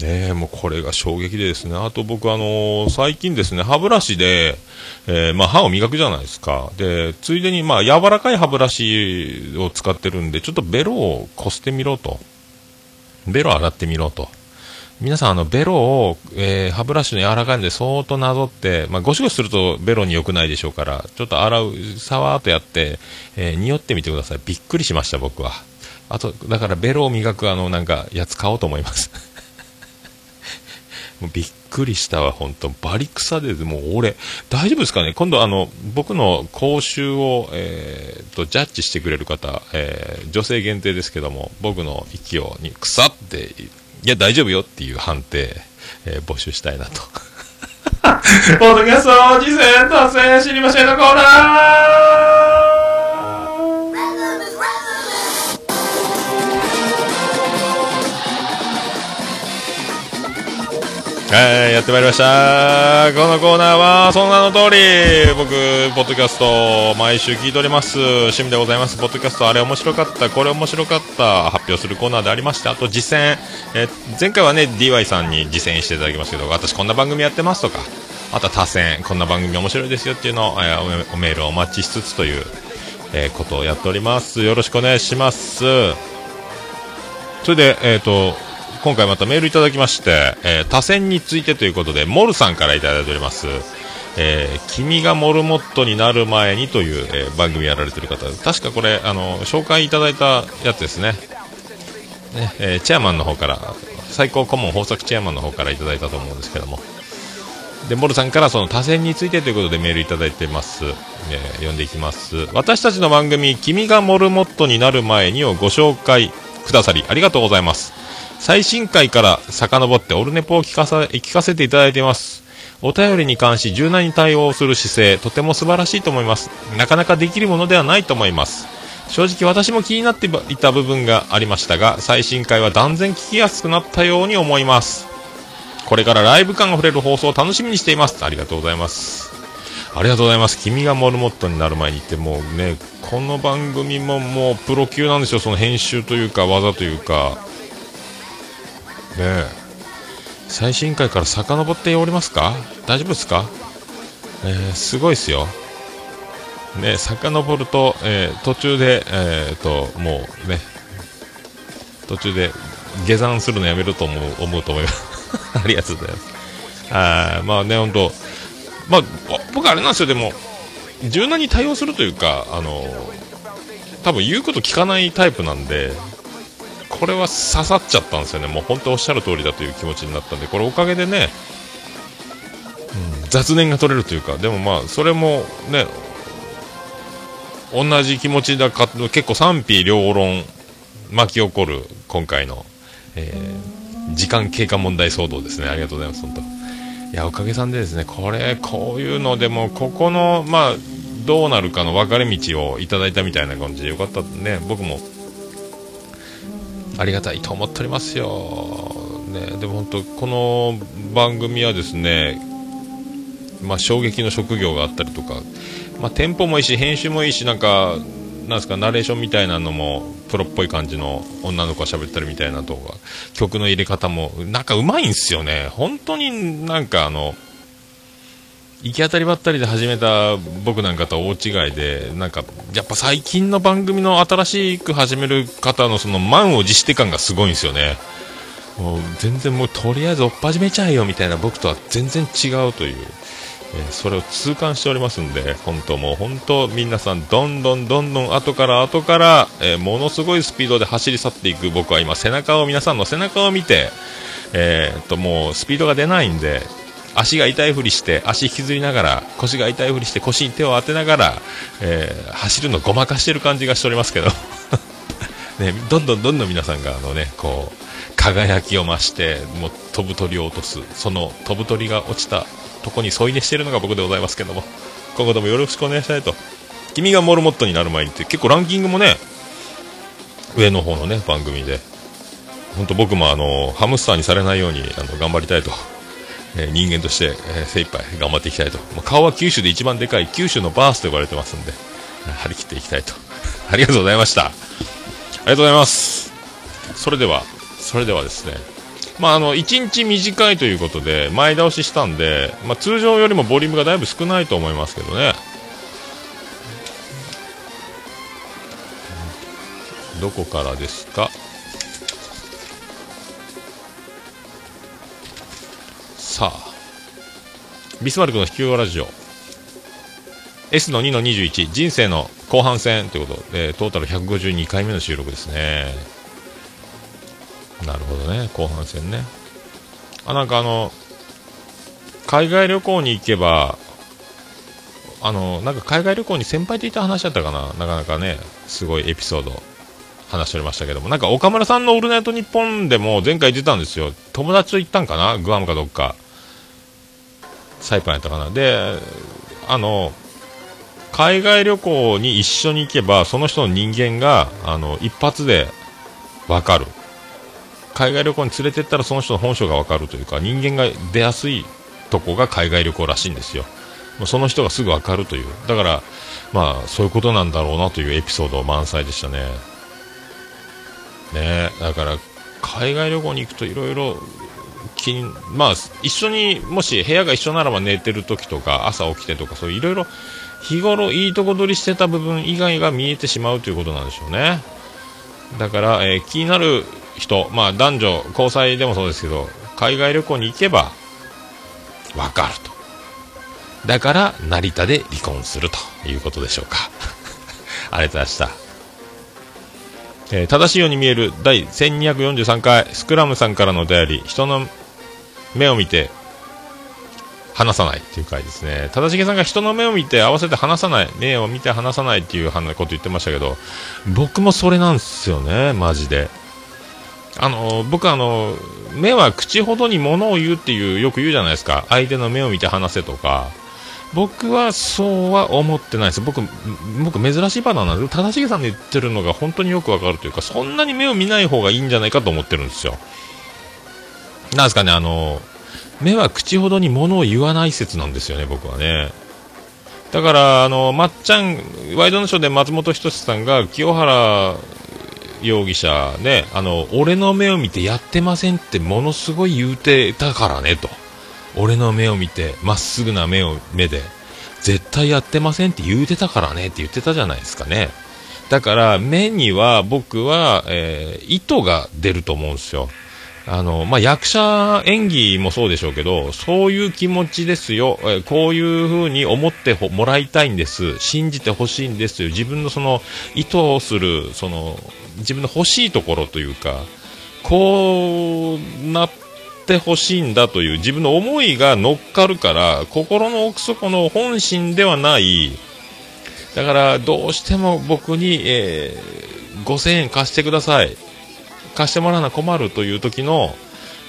ねえ、もうこれが衝撃でですね。あと僕あのー最近ですね、歯ブラシで、えーまあ歯を磨くじゃないですか。で、ついでにまあ柔らかい歯ブラシを使ってるんで、ちょっとベロをこしてみろと。ベロ洗ってみろと。皆さん、あの、ベロを、えー歯ブラシの柔らかいんで、そーっとなぞって、まあ、ゴシゴシするとベロに良くないでしょうから、ちょっと洗う、さわーっとやって、えー匂ってみてください。びっくりしました、僕は。あと、だからベロを磨く、あの、なんか、やつ買おうと思います。もうびっくりしたわ、本当バリ草で、もう俺、大丈夫ですかね？今度、あの、僕の講習を、えーと、ジャッジしてくれる方、えー女性限定ですけども、僕の息を、に、草って、いや、大丈夫よっていう判定、えー募集したいなと。ポッドキャスト、次戦、達成、知りませんのコーナはい、やってまいりました。このコーナーは、その名の通り、僕、ポッドキャスト、毎週聞いております。趣味でございます。ポッドキャスト、あれ面白かった、これ面白かった、発表するコーナーでありまして、あと実践、え前回はね、DY さんに実践していただきますけど、私こんな番組やってますとか、あとは他選、こんな番組面白いですよっていうのを、えーおメールをお待ちしつつという、えことをやっております。よろしくお願いします。それで、えっ、と、今回またメールいただきまして、えー多選についてということで、モルさんからいただいております。えー君がモルモットになる前にという、えー番組やられてる方確かこれ、あの、紹介いただいたやつですね。ね、えーチェアマンの方から、最高顧問豊作チェアマンの方からいただいたと思うんですけども。で、モルさんからその多選についてということでメールいただいてます。えー読んでいきます。私たちの番組、君がモルモットになる前にをご紹介くださり、ありがとうございます。最新回から遡ってオルネポを聞かさ聞かせていただいています。お便りに関し柔軟に対応する姿勢、とても素晴らしいと思います。なかなかできるものではないと思います。正直私も気になっていた部分がありましたが、最新回は断然聞きやすくなったように思います。これからライブ感あふれる放送を楽しみにしています。ありがとうございます。ありがとうございます。君がモルモットになる前にってもうね、この番組ももうプロ級なんですよ。その編集というか技というか。ねえ。最新回から遡っておりますか？大丈夫ですか？えー、すごいですよ。ね、遡ると、えー途中で、えー、と、もうね、途中で下山するのやめると思う思うと思います。ありがとうございます。あまあね、本当まあ、僕あれなんですよ、でも、柔軟に対応するというか、あの、多分言うこと聞かないタイプなんで、これは刺さっちゃったんですよね。もう本当おっしゃる通りだという気持ちになったんで、これおかげでね、うん雑念が取れるというか。でもまあそれもね同じ気持ちだか結構賛否両論巻き起こる今回の、えー時間経過問題騒動ですね。ありがとうございます本当。いやおかげさんでですねこれこういうのでもここのまあどうなるかの分かれ道をいただいたみたいな感じでよかったね僕もありがたいと思っておりますよ、ね、でも本当この番組はですねまあ、衝撃の職業があったりとか、まあ、テンポもいいし編集もいいしなんかなんすかナレーションみたいなのもプロっぽい感じの女の子が喋ったりみたいなとか曲の入れ方もなんかうまいんですよね。本当になんかあの行き当たりばったりで始めた僕なんかとは大違いでなんかやっぱ最近の番組の新しく始める方のその満を持して感がすごいんですよね。もう全然もうとりあえず追っ始めちゃえよみたいな僕とは全然違うという。えーそれを痛感しておりますんで、本当もう本当皆さんどんどんどんどん後から後から、えーものすごいスピードで走り去っていく僕は今背中を皆さんの背中を見て、えーっともうスピードが出ないんで、足が痛いふりして足引きずりながら腰が痛いふりして腰に手を当てながら、えー走るのごまかしてる感じがしておりますけど。ね、どんどんどんどん皆さんがあのねこう輝きを増してもう飛ぶ鳥を落とすその飛ぶ鳥が落ちたとこに添い寝しているのが僕でございますけども。今後ともよろしくお願いしたいと。君がモルモットになる前にって結構ランキングもね上の方のね番組で。本当僕もあのハムスターにされないようにあの頑張りたいと、え人間として、えー精一杯頑張っていきたいと、まあ顔は九州で一番でかい九州のバースと呼ばれてますんでえ張り切っていきたいと。ありがとうございました。ありがとうございます。それではそれではですねまああの1日短いということで前倒ししたんで、まあ、通常よりもボリュームがだいぶ少ないと思いますけどね。どこからですか？さあビスマルクの秘境ラジオ。S の2の21人生の後半戦。ということでトータル152回目の収録ですね。なるほどね後半戦ね。あなんかあの海外旅行に行けばあのなんか海外旅行に先輩といた話だったかな。なかなかねすごいエピソード話しておりましたけども。なんか岡村さんの「オールナイトニッポン」でも前回出たんですよ。友達と行ったんかな？グアムかどっか。サイパンやったかな。であの海外旅行に一緒に行けばその人の人間があの一発で分かる。海外旅行に連れてったらその人の本性が分かるというか人間が出やすいとこが海外旅行らしいんですよ。その人がすぐ分かるという。だからまあそういうことなんだろうなというエピソード満載でしたね。ねだから海外旅行に行くといろいろ気まあ一緒にもし部屋が一緒ならば寝てる時とか朝起きてとかそういろいろ日頃いいとこ取りしてた部分以外が見えてしまうということなんでしょうね。だから、えー気になる人、まあ、男女交際でもそうですけど海外旅行に行けばわかると。だから成田で離婚するということでしょうか。ありがとうございました。えー正しいように見える第1243回スクラムさんからのお便り人の目を見て話さないっていう回ですね。正しげさんが人の目を見て合わせて話さない目を見て話さないっていうこと言ってましたけど僕もそれなんですよねマジで。あの僕あの目は口ほどに物を言うっていうよく言うじゃないですか。相手の目を見て話せとか。僕はそうは思ってないです。僕僕珍しいパターンなんですけど正しげさんの言ってるのが本当によくわかるというかそんなに目を見ない方がいいんじゃないかと思ってるんですよ。なんですかねあの目は口ほどに物を言わない説なんですよね僕はね。だからあのまっちゃんワイドナショーで松本人志さんが清原容疑者ねあの俺の目を見てやってませんってものすごい言うてたからねと。俺の目を見てまっすぐな目を目で絶対やってませんって言うてたからねって言ってたじゃないですかねだから目には僕は、えー意図が出ると思うんですよあの、まあ、役者演技もそうでしょうけど、そういう気持ちですよ。えこういう風に思ってもらいたいんです。信じてほしいんですという自分のその意図をする、その自分の欲しいところというか、こうなっってほしいんだという自分の思いが乗っかるから、心の奥底の本心ではない、だからどうしても僕に、えー5000円貸してください。貸してもらうのは困るという時の、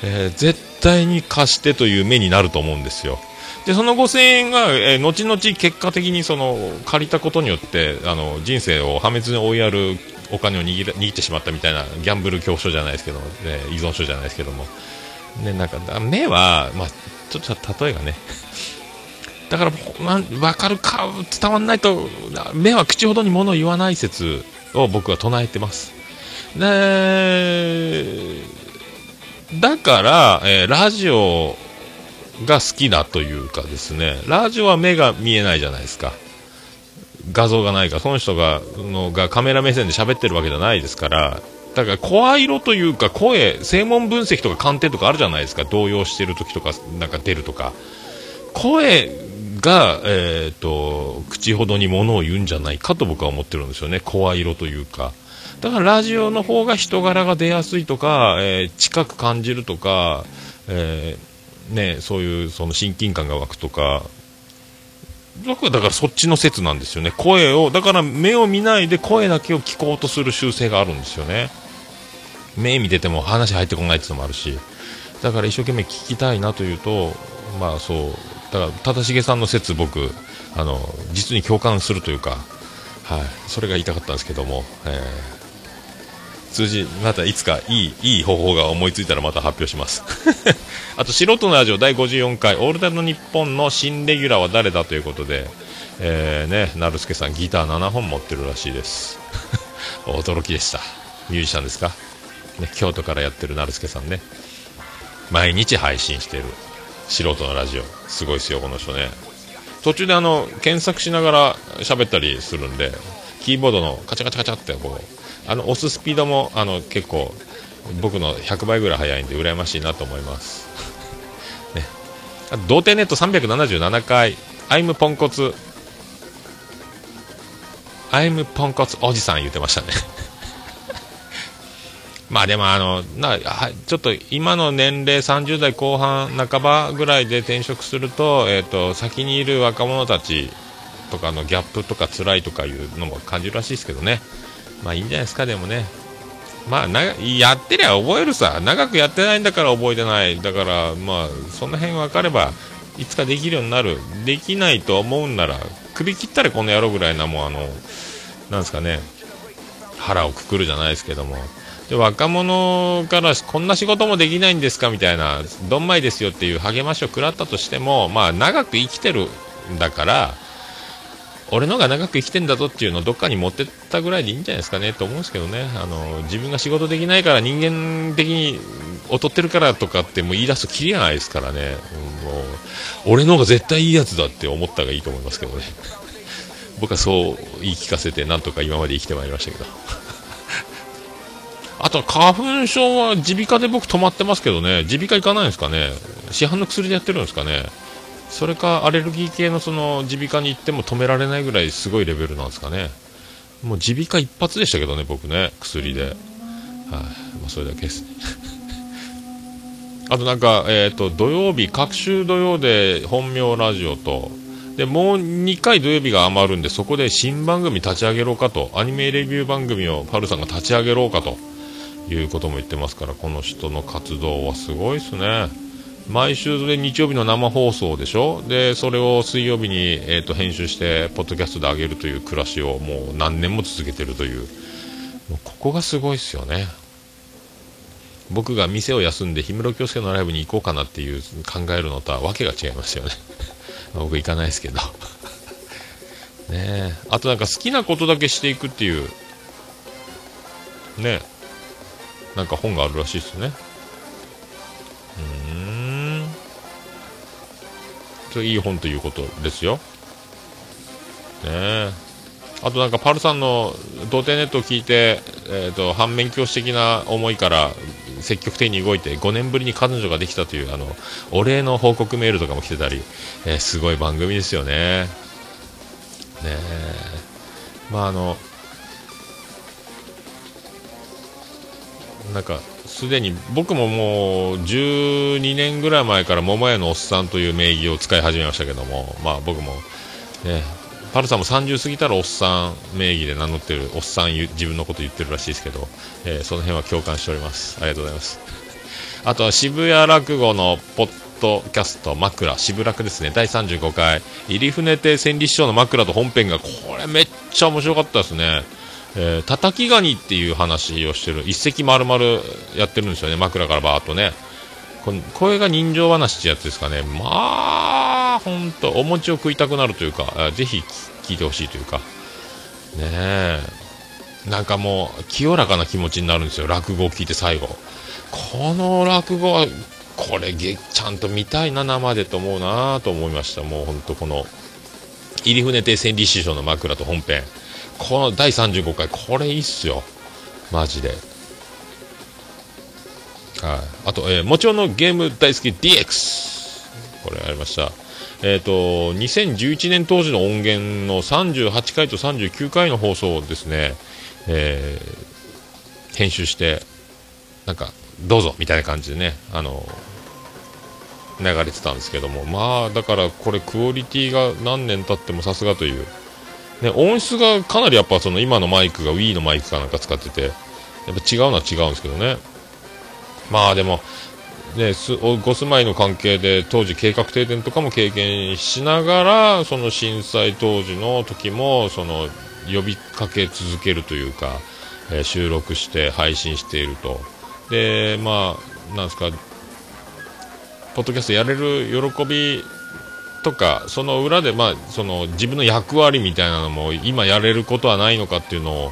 えー絶対に貸してという目になると思うんですよ。で、その5000円が、えー後々結果的にその、借りたことによって、あの、人生を破滅に追いやるお金を握握ってしまったみたいな、ギャンブル恐怖症じゃないですけど、えー依存症じゃないですけども。ね、なんか、目は、まあ、ちょっと例えがね、だから、なんわかるか、伝わんないと、目は口ほどに物を言わない説を僕は唱えてます。で、だから、えーラジオが好きだというかですね、ラジオは目が見えないじゃないですか。画像がないか、その人が、のがカメラ目線で喋ってるわけじゃないですから、だから声色というか声、声紋分析とか鑑定とかあるじゃないですか。動揺してる時とか、なんか出るとか。声が、えっ、と、口ほどにものを言うんじゃないかと僕は思ってるんですよね。声色というか。だからラジオの方が人柄が出やすいとか、えー近く感じるとか、えーね、そういうその親近感が湧くとか、僕はだからそっちの説なんですよね。声を、だから目を見ないで声だけを聞こうとする習性があるんですよね。目見てても話入ってこないっていうのもあるし、だから一生懸命聞きたいなというと、まあそう、だから、忠重さんの説僕、あの、実に共感するというか、はい、それが言いたかったんですけども、えー数字、またいつかいい、いい方法が思いついたらまた発表します。あと、素人のラジオ第54回、オールデンの日本の新レギュラーは誰だということで、えー、ね、なるすけさんギター7本持ってるらしいです。驚きでした。ミュージシャンですか？ね、京都からやってるなるすけさんね。毎日配信してる素人のラジオ。すごいですよ、この人ね。途中であの、検索しながら喋ったりするんで、キーボードのカチャカチャカチャってこう、あの、押すスピードも、あの、結構、僕の100倍ぐらい速いんで、羨ましいなと思います。ね。童貞ネット377回、アイムポンコツ、アイムポンコツおじさん言ってましたね。まあでもあのなちょっと今の年齢30代後半半ばぐらいで転職すると,、えー、と先にいる若者たちとかのギャップとか辛いとかいうのも感じるらしいですけどね。まあいいんじゃないですかでもねまあなやってりゃ覚えるさ長くやってないんだから覚えてないだからまあその辺分かればいつかできるようになるできないと思うんなら首切ったらこの野郎ぐらいなもうあのなんですかね腹をくくるじゃないですけども。で若者からこんな仕事もできないんですか？みたいなどんまいですよっていう励ましを食らったとしてもまあ長く生きてるんだから俺のが長く生きてんだぞっていうのをどっかに持ってったぐらいでいいんじゃないですかねと思うんですけどね。あの自分が仕事できないから人間的に劣ってるからとかってもう言い出すときりがないですからね、もう俺の方が絶対いいやつだって思った方がいいと思いますけどね。僕はそう言い聞かせてなんとか今まで生きてまいりましたけど。あと花粉症は耳鼻科で僕止まってますけどね。耳鼻科行かないんですかね。市販の薬でやってるんですかね。それかアレルギー系のその耳鼻科に行っても止められないぐらいすごいレベルなんですかね。もう耳鼻科一発でしたけどね僕ね。薬で。はい、まあ、それだけですね。あとなんか、えっ、と、土曜日、各週土曜で本名ラジオと、で、もう2回土曜日が余るんで、そこで新番組立ち上げろうかと、アニメレビュー番組をパルさんが立ち上げろうかと。いうことも言ってますから、この人の活動はすごいですね。毎週で日曜日の生放送でしょ？で、それを水曜日に、えー、と編集して、ポッドキャストで上げるという暮らしをもう何年も続けてるという、もうここがすごいですよね。僕が店を休んで氷室京介のライブに行こうかなっていう考えるのとはわけが違いますよね。僕行かないですけど。ねあとなんか好きなことだけしていくっていう。ねえ。なんか本があるらしいですね。うーん。それいい本ということですよ。ねえ。あとなんかパルさんの童貞ネットを聞いて、えー、と反面教師的な思いから積極的に動いて5年ぶりに彼女ができたというあのお礼の報告メールとかも来てたり、えーすごい番組ですよね。ねえ。まああのなんかすでに僕ももう12年ぐらい前から桃屋のおっさんという名義を使い始めましたけども、まあ僕も、ね、パルさんも30過ぎたらおっさん名義で名乗ってる、おっさん自分のこと言ってるらしいですけど、えーその辺は共感しております。ありがとうございます。あとは渋谷落語のポッドキャスト枕、渋落ですね、第35回、入船亭千里師匠の枕と本編が、これめっちゃ面白かったですね。えー、叩きガニっていう話をしてる、一石丸々やってるんですよね、枕からバーっとね。これが人情話ってやつですかね。まあ、ほんと、お餅を食いたくなるというか、ぜひ聞いてほしいというか。ねえ。なんかもう、清らかな気持ちになるんですよ、落語を聞いて最後。この落語は、これげ、ちゃんと見たいな、生でと思うなと思いました。もうほんとこの、入船亭千里師匠の枕と本編。この第35回、これいいっすよ。マジで。はい。あと、えーもちろんのゲーム大好き DX。これありました。えっ、と、2011年当時の音源の38回と39回の放送をですね、えー編集して、なんか、どうぞみたいな感じでね、あの、流れてたんですけども、まあ、だからこれクオリティが何年経ってもさすがという、ね、音質がかなりやっぱその今のマイクが Wii のマイクかなんか使ってて、やっぱ違うのは違うんですけどね。まあでも、ね、すおご住まいの関係で当時計画停電とかも経験しながらその震災当時の時もその呼びかけ続けるというか、えー収録して配信しているとでまあなんですかポッドキャストやれる喜びとかその裏で、まあ、その自分の役割みたいなのも今やれることはないのかっていうのを、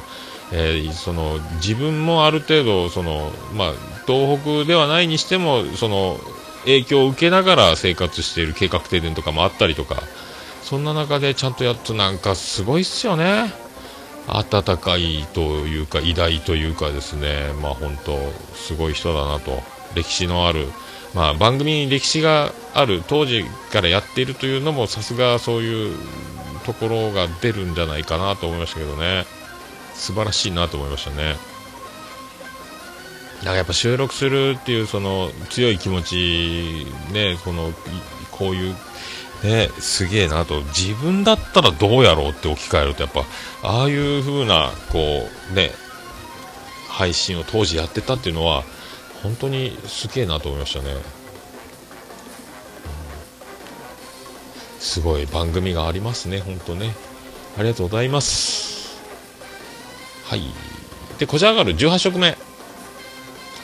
えーその自分もある程度その、まあ、東北ではないにしてもその影響を受けながら生活している計画停電とかもあったりとかそんな中でちゃんとやっとなんかすごいっすよね。温かいというか偉大というかですね。まあ本当すごい人だなと。歴史のあるまあ、番組に歴史がある当時からやっているというのもさすがそういうところが出るんじゃないかなと思いましたけどね。素晴らしいなと思いましたね。なんかやっぱ収録するっていうその強い気持ちねこのこういうねすげえなと。自分だったらどうやろうって置き換えるとやっぱああいう風なこうね配信を当時やってたっていうのは本当にすげえなと思いましたね、うん。すごい番組がありますね本当ね。ありがとうございます。はい。でこちらがある18色目。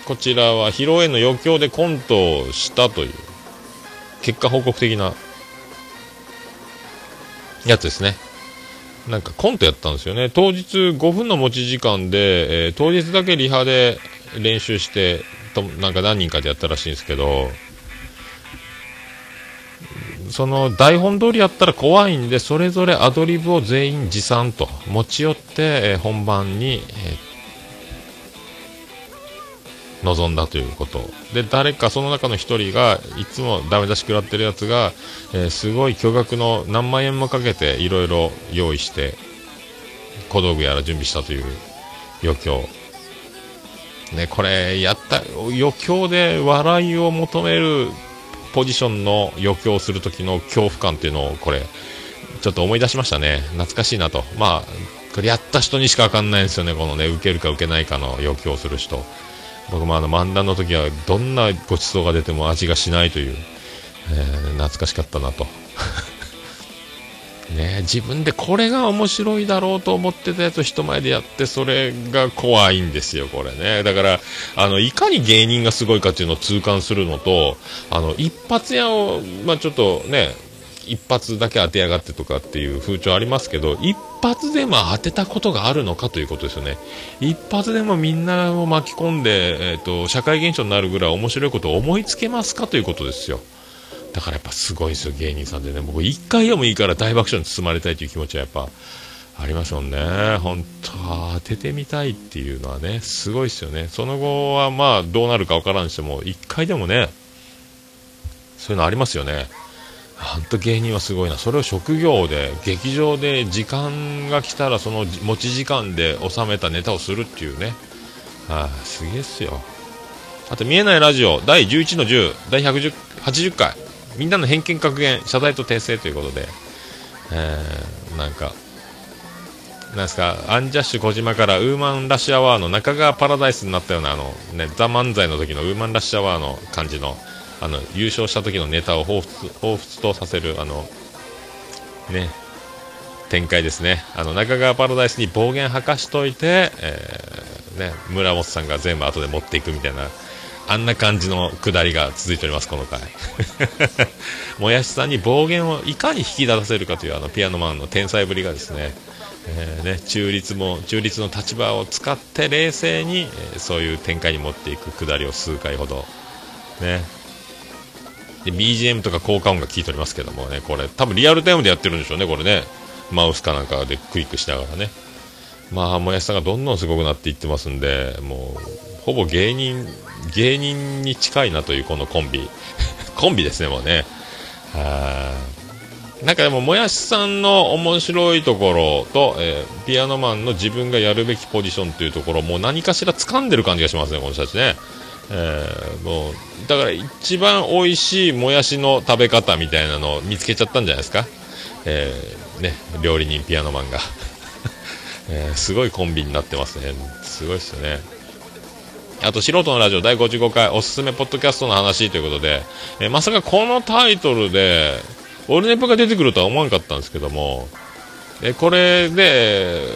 こちらは披露宴の余興でコントをしたという結果報告的なやつですね。なんかコントやったんですよね。当日5分の持ち時間で、えー当日だけリハで練習してとなんか何人かでやったらしいんですけどその台本通りやったら怖いんでそれぞれアドリブを全員持参と持ち寄って、え本番に、え臨んだということ。で誰かその中の一人がいつもダメ出し食らってるやつが、えすごい巨額の何万円もかけていろいろ用意して小道具やら準備したという余興。ねこれやった余興で笑いを求めるポジションの余興をする時の恐怖感っていうのをこれちょっと思い出しましたね。懐かしいなと。まあこれやった人にしかわかんないんですよね。このね受けるか受けないかの余興をする人。僕もあの漫談の時はどんなごちそうが出ても味がしないという、えー懐かしかったなと。ね自分でこれが面白いだろうと思ってたやつ人前でやってそれが怖いんですよこれね。だからあのいかに芸人がすごいかっていうのを痛感するのとあの一発屋をまあちょっとね一発だけ当てやがってとかっていう風潮ありますけど一発でも当てたことがあるのかということですよね。一発でもみんなを巻き込んで、えー、と社会現象になるぐらい面白いことを思いつけますかということですよ。だからやっぱすごいですよ芸人さんでね。僕一回でもいいから大爆笑に包まれたいという気持ちはやっぱありますもんね。本当当ててみたいっていうのはねすごいですよね。その後はまあどうなるかわからんにしても一回でもねそういうのありますよね。本当芸人はすごいな。それを職業で劇場で時間が来たらその持ち時間で収めたネタをするっていうね。はい、すげえっすよ。あと見えないラジオ第11の10第180回。みんなの偏見格言謝罪と訂正ということで、えー、なんかなんですかアンジャッシュ小島からウーマンラッシュアワーの中川パラダイスになったようなあの、ね、ザ・漫才の時のウーマンラッシュアワーの感じのあの優勝した時のネタを彷彿彷彿とさせるあのね展開ですね。あの中川パラダイスに暴言吐かしといて、えーね、村本さんが全部後で持っていくみたいなあんな感じのくだりが続いておりますこの回。もやしさんに暴言をいかに引き出せるかというあのピアノマンの天才ぶりがですね,、えーね中立も中立の立場を使って冷静に、えーそういう展開に持っていくくだりを数回ほどね。で BGM とか効果音が効いておりますけどもねこれ多分リアルタイムでやってるんでしょうねこれね。マウスかなんかでクリックしながらね。まあもやしさんがどんどんすごくなっていってますんでもうほぼ芸人芸人に近いなというこのコンビ。コンビですねもうね。はい。なんかでももやしさんの面白いところと、えーピアノマンの自分がやるべきポジションというところもう何かしら掴んでる感じがしますねこの人たちね。えーもうだから一番美味しいもやしの食べ方みたいなのを見つけちゃったんじゃないですか、えーね、料理人ピアノマンが、えーすごいコンビになってますね。すごいですよね。あと素人のラジオ第55回おすすめポッドキャストの話ということで、えーまさかこのタイトルでオルネポが出てくるとは思わなかったんですけども、えーこれで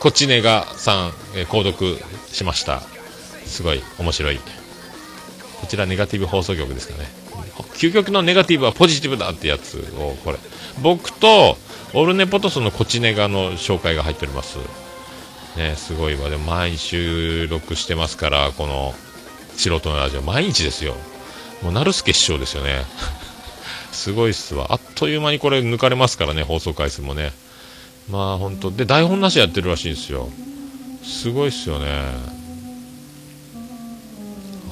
こちねがさん、えー購読しました。すごい面白い。こちらネガティブ放送局ですかね。究極のネガティブはポジティブだってやつをこれ。僕とオルネポとそのコチネガの紹介が入っております。ねすごいわ。でも毎日収録してますからこの素人のラジオ。毎日ですよ。もう成助師匠ですよね。すごいっすわ。あっという間にこれ抜かれますからね放送回数もね。まあ本当で台本なしやってるらしいんですよ。すごいっすよね。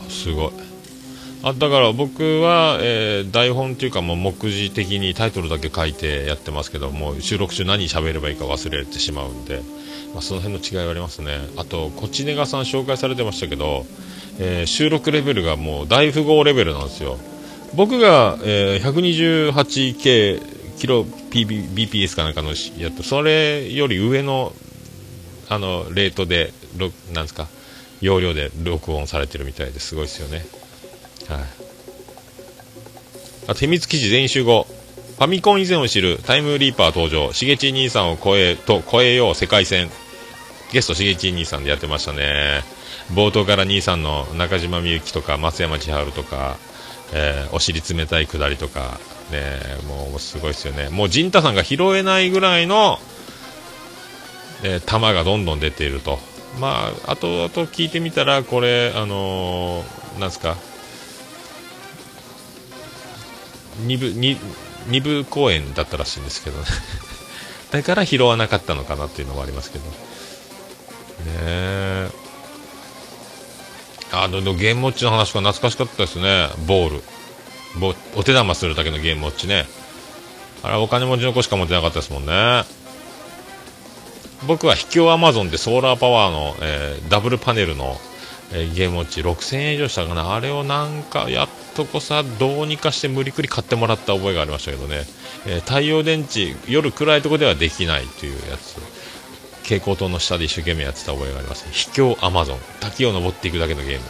すごい。あだから僕は、えー台本というかもう目次的にタイトルだけ書いてやってますけども収録中何喋ればいいか忘れてしまうんで、まあ、その辺の違いはありますねあとこちねがさん紹介されてましたけど、えー収録レベルがもう大富豪レベルなんですよ僕が、えー 128K キロ BPS かなんかのやってそれより上のあのレートでろなんですか容量で録音されてるみたいですごいですよねはい。あと秘密記事全集合。ファミコン以前を知るタイムリーパー登場。しげち兄さんを超え、と超えよう世界戦。ゲストしげち兄さんでやってましたね。冒頭から兄さんの中島みゆきとか松山千春とか、えーお尻冷たいくだりとか、ね、もうすごいですよね。もう陣太さんが拾えないぐらいの、えー球がどんどん出ていると。まあ、あとあと聞いてみたら、これ、あのーなんですか、二部二部公演だったらしいんですけどね だから拾わなかったのかなっていうのもありますけどえ。あのゲームウォッチの話が懐かしかったですね。ボール。ボお手玉するだけのゲームウォッチね。あれはお金持ちの子しか持ってなかったですもんね。僕は秘境アマゾンでソーラーパワーの、えーダブルパネルの、えーゲームウォッチ6000円以上したかな。あれをなんかやっとこさどうにかして無理くり買ってもらった覚えがありましたけどね、えー太陽電池夜暗いとこではできないというやつ。蛍光灯の下で一生懸命やってた覚えがあります秘境アマゾン滝を登っていくだけのゲーム。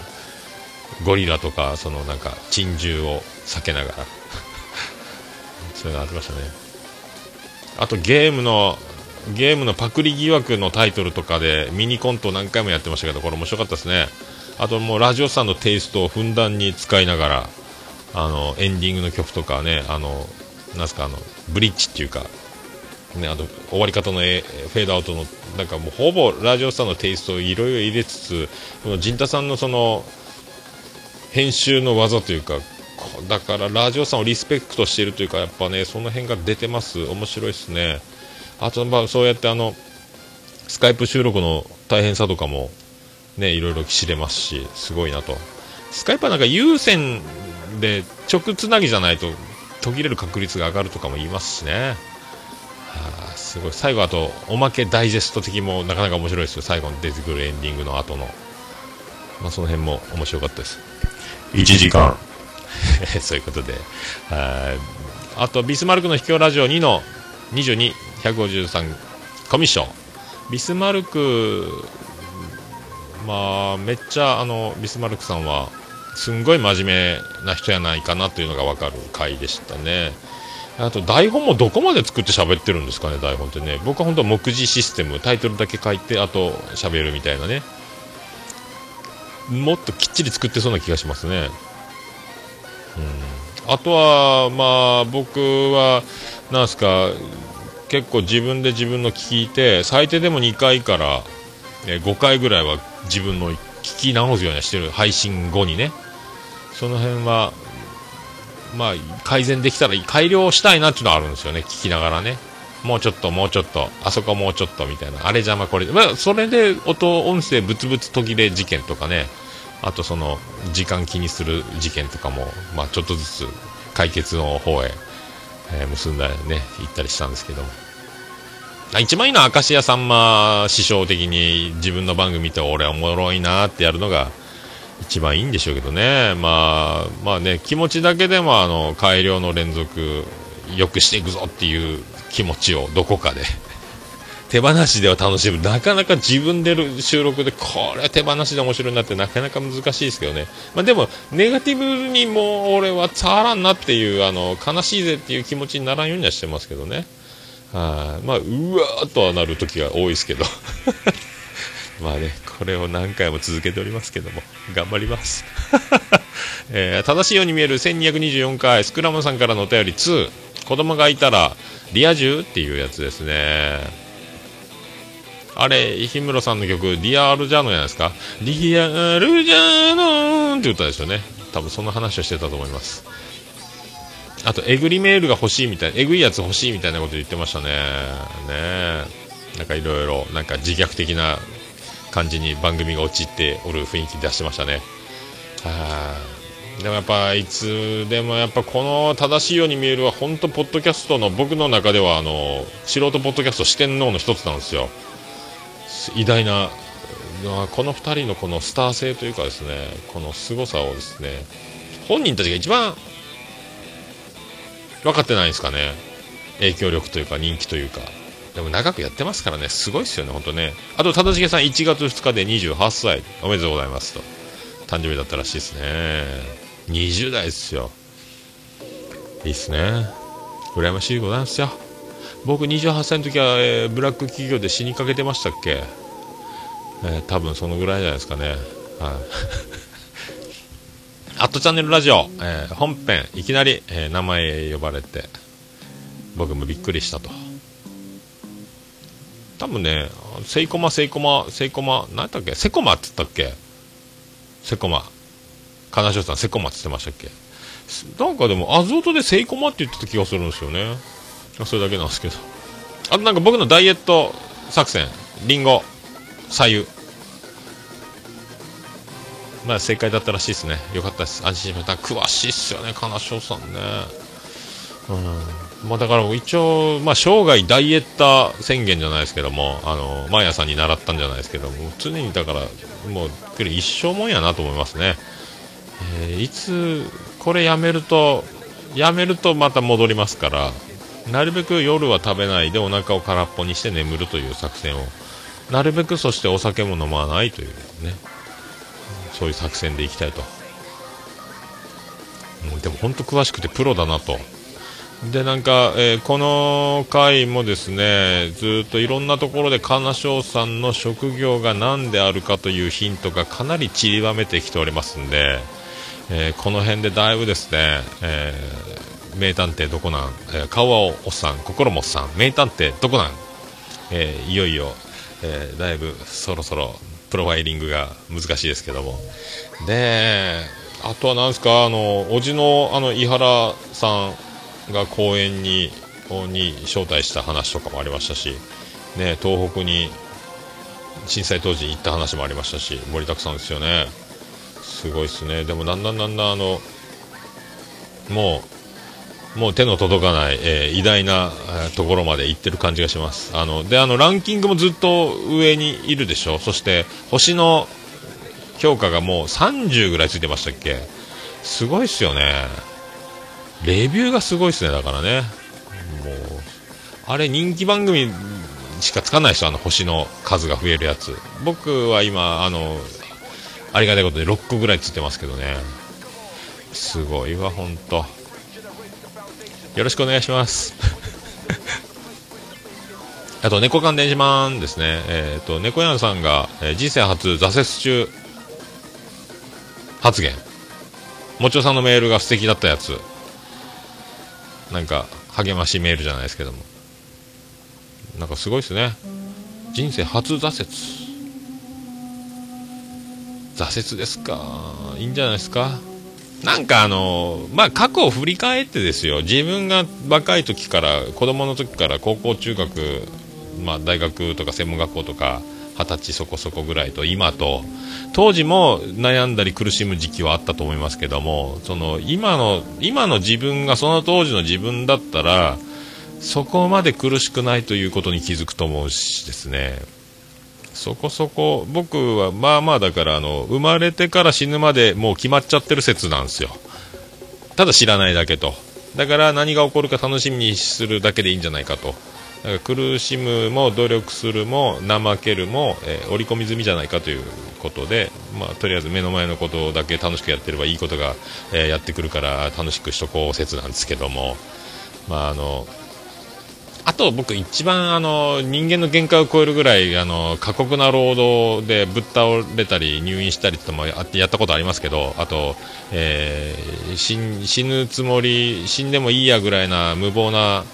ゴリラとかそのなんか珍獣を避けながら。そういうのありましたね。あとゲームのゲームのパクリ疑惑のタイトルとかでミニコントを何回もやってましたけどこれ面白かったですね。あともうラジオさんのテイストをふんだんに使いながらあのエンディングの曲とかねあのなんすかあのブリッジっていうかね、あと終わり方のフェードアウトのなんかもうほぼラジオさんのテイストをいろいろ入れつつこの陣太さんのその編集の技というかだからラジオさんをリスペクトしているというかやっぱねその辺が出てます。面白いですね。あとまあそうやってあのスカイプ収録の大変さとかもねいろいろ知れますしすごいなと。スカイプはなんか有線で直つなぎじゃないと途切れる確率が上がるとかも言いますしね。あすごい最後あとおまけダイジェスト的もなかなか面白いですよ最後に出てくるエンディングの後のまあその辺も面白かったです1時間。そういうことで。はいあと、ビスマルクの秘境ラジオ2の22、153コミッション。ビスマルク、まあ、めっちゃ、あの、ビスマルクさんは、すんごい真面目な人やないかなというのがわかる回でしたね。あと、台本もどこまで作って喋ってるんですかね、台本ってね。僕は本当は目次システム、タイトルだけ書いて、あと喋るみたいなね。もっときっちり作ってそうな気がしますね。うん。あとは、まあ、僕は、なんすか、結構自分で自分の聞いて、最低でも2回から、え5回ぐらいは自分の聞き直すようにはしてる。配信後にね。その辺は、まあ、改善できたらいい改良したいなっていうのはあるんですよね。聞きながらね。もうちょっと、もうちょっと、あそこもうちょっとみたいな。あれ邪魔これ。まあ、それで音、音声ブツブツ途切れ事件とかね。あとその、時間気にする事件とかも、まあ、ちょっとずつ解決の方へ、えー結んだりね、行ったりしたんですけども。あ一番いいのは明石家さんま師匠的に自分の番組見て俺おもろいなってやるのが一番いいんでしょうけどね。まあ、まあね、気持ちだけでもあの、改良の連続、良くしていくぞっていう気持ちをどこかで。手放しでは楽しむ。なかなか自分でる収録で、これは手放しで面白いなってなかなか難しいですけどね。まあでも、ネガティブにもう俺は触らんなっていう、あの、悲しいぜっていう気持ちにならんようにはしてますけどね。はい、まあ、うわーっとはなる時が多いですけど。まあね、これを何回も続けておりますけども、頑張ります。えー正しいように見える1224回、スクラムさんからのお便り2、子供がいたら、リア充っていうやつですね。あれ、氷室さんの曲、リアルジャーノじゃないですか？リアルジャーノって歌ですよね。多分その話をしてたと思います。あと、えぐりメールが欲しいみたいな、えぐいやつ欲しいみたいなこと言ってましたね。ねえ。なんかいろいろ、なんか自虐的な感じに番組が陥っておる雰囲気出してましたね。はい。でもやっぱ、いつでもやっぱこの正しいように見えるは、本当ポッドキャストの僕の中では、あの、素人ポッドキャスト四天王の一つなんですよ。偉大な、この2人のこのスター性というかですね、この凄さをですね、本人たちが一番分かってないんですかね。影響力というか人気というか。でも長くやってますからね、すごいですよね、本当ね。あと、忠重さん1月2日で28歳、おめでとうございますと。誕生日だったらしいですね。20代ですよ。いいっすね。羨ましいございますよ。僕28歳の時は、えーブラック企業で死にかけてましたっけ？えー多分そのぐらいじゃないですかね。はい。アットチャンネルラジオ、えー本編、いきなり、えー名前呼ばれて、僕もびっくりしたと。多分ね、セイコマ、セイコマ、セイコマ、何やったっけ？セコマって言ったっけ？セコマ。金城さん、セコマって言ってましたっけ？なんかでも、アズオトでセイコマって言ってた気がするんですよね。それだけなんですけど。あとなんか僕のダイエット作戦、リンゴ、左右。まあ正解だったらしいですね。よかったです。安心しました。詳しいっすよね、金賞さんね。うん。まあだから一応、まあ生涯ダイエッター宣言じゃないですけども、あの、マヤさんに習ったんじゃないですけども、常にだから、もう、一生もんやなと思いますね。えーいつ、これやめると、やめるとまた戻りますから、なるべく夜は食べないでお腹を空っぽにして眠るという作戦を、なるべくそしてお酒も飲まないというね、そういう作戦でいきたいと。うでも本当詳しくてプロだなと。で、なんか、えーこの回もですね、ずっといろんなところで金賞さんの職業が何であるかというヒントがかなり散りばめてきておりますんで、えーこの辺でだいぶですね、えー名探偵どこなん、えー顔はおっさん、心もおっさん、名探偵どこなん、えいよいよ、えだいぶそろそろプロファイリングが難しいですけども。で、あとは何ですか、あの、おじの、あの、井原さんが公演に、に招待した話とかもありましたし、ね、東北に震災当時行った話もありましたし、盛りだくさんですよね。すごいですね。でもだんだんだんだんあの、もう、もう手の届かない、えー偉大な、ところまで行ってる感じがします。あの、で、あの、ランキングもずっと上にいるでしょ。そして、星の評価がもう30ぐらいついてましたっけすごいっすよね。レビューがすごいっすね、だからね。もう、あれ人気番組しかつかないですよ、あの星の数が増えるやつ。僕は今、あの、ありがたいことで6個ぐらいつってますけどね。すごいわ、ほんと。よろしくお願いします。あと、猫缶電子マンですね。えっ、と、猫やんさんが、えー人生初挫折中発言。もちおさんのメールが素敵だったやつ。なんか、励ましメールじゃないですけども。なんかすごいですね。人生初挫折。挫折ですか。いいんじゃないですか。なんかあの、まあ、過去を振り返ってですよ。自分が若い時から、子供の時から高校、中学、まあ、大学とか専門学校とか、二十歳そこそこぐらいと今と、当時も悩んだり苦しむ時期はあったと思いますけども、その今の、今の自分がその当時の自分だったら、そこまで苦しくないということに気づくと思うしですね。そこそこ、僕はまあまあだから、あの、生まれてから死ぬまでもう決まっちゃってる説なんですよ。ただ知らないだけと。だから何が起こるか楽しみにするだけでいいんじゃないかと。だか苦しむも努力するも怠けるも、えー織り込み済みじゃないかということで、まあ、とりあえず目の前のことだけ楽しくやってればいいことが、えーやってくるから楽しくしとこう説なんですけども、まあ、あのあと僕一番あの人間の限界を超えるぐらいあの過酷な労働でぶっ倒れたり入院したりってもやったことありますけどあと、えー死ぬつもり死んでもいいやぐらいな無謀な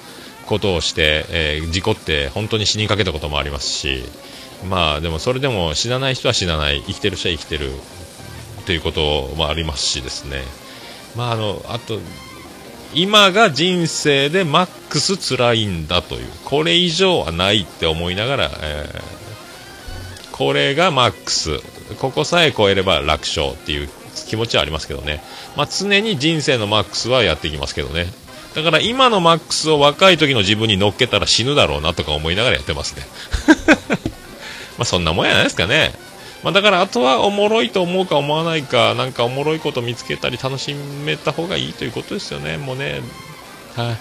ことをして、えー事故って本当に死にかけたこともありますしまあでもそれでも死なない人は死なない生きてる人は生きてるということもありますしですね。まああのあと今が人生でマックス辛いんだというこれ以上はないって思いながら、えーこれがマックスここさえ超えれば楽勝っていう気持ちはありますけどね、まあ、常に人生のマックスはやっていきますけどね。だから今のマックスを若い時の自分に乗っけたら死ぬだろうなとか思いながらやってますね。まあそんなもんやないですかね。まあ、だからあとはおもろいと思うか思わないかなんかおもろいこと見つけたり楽しめた方がいいということですよね。もうねはい。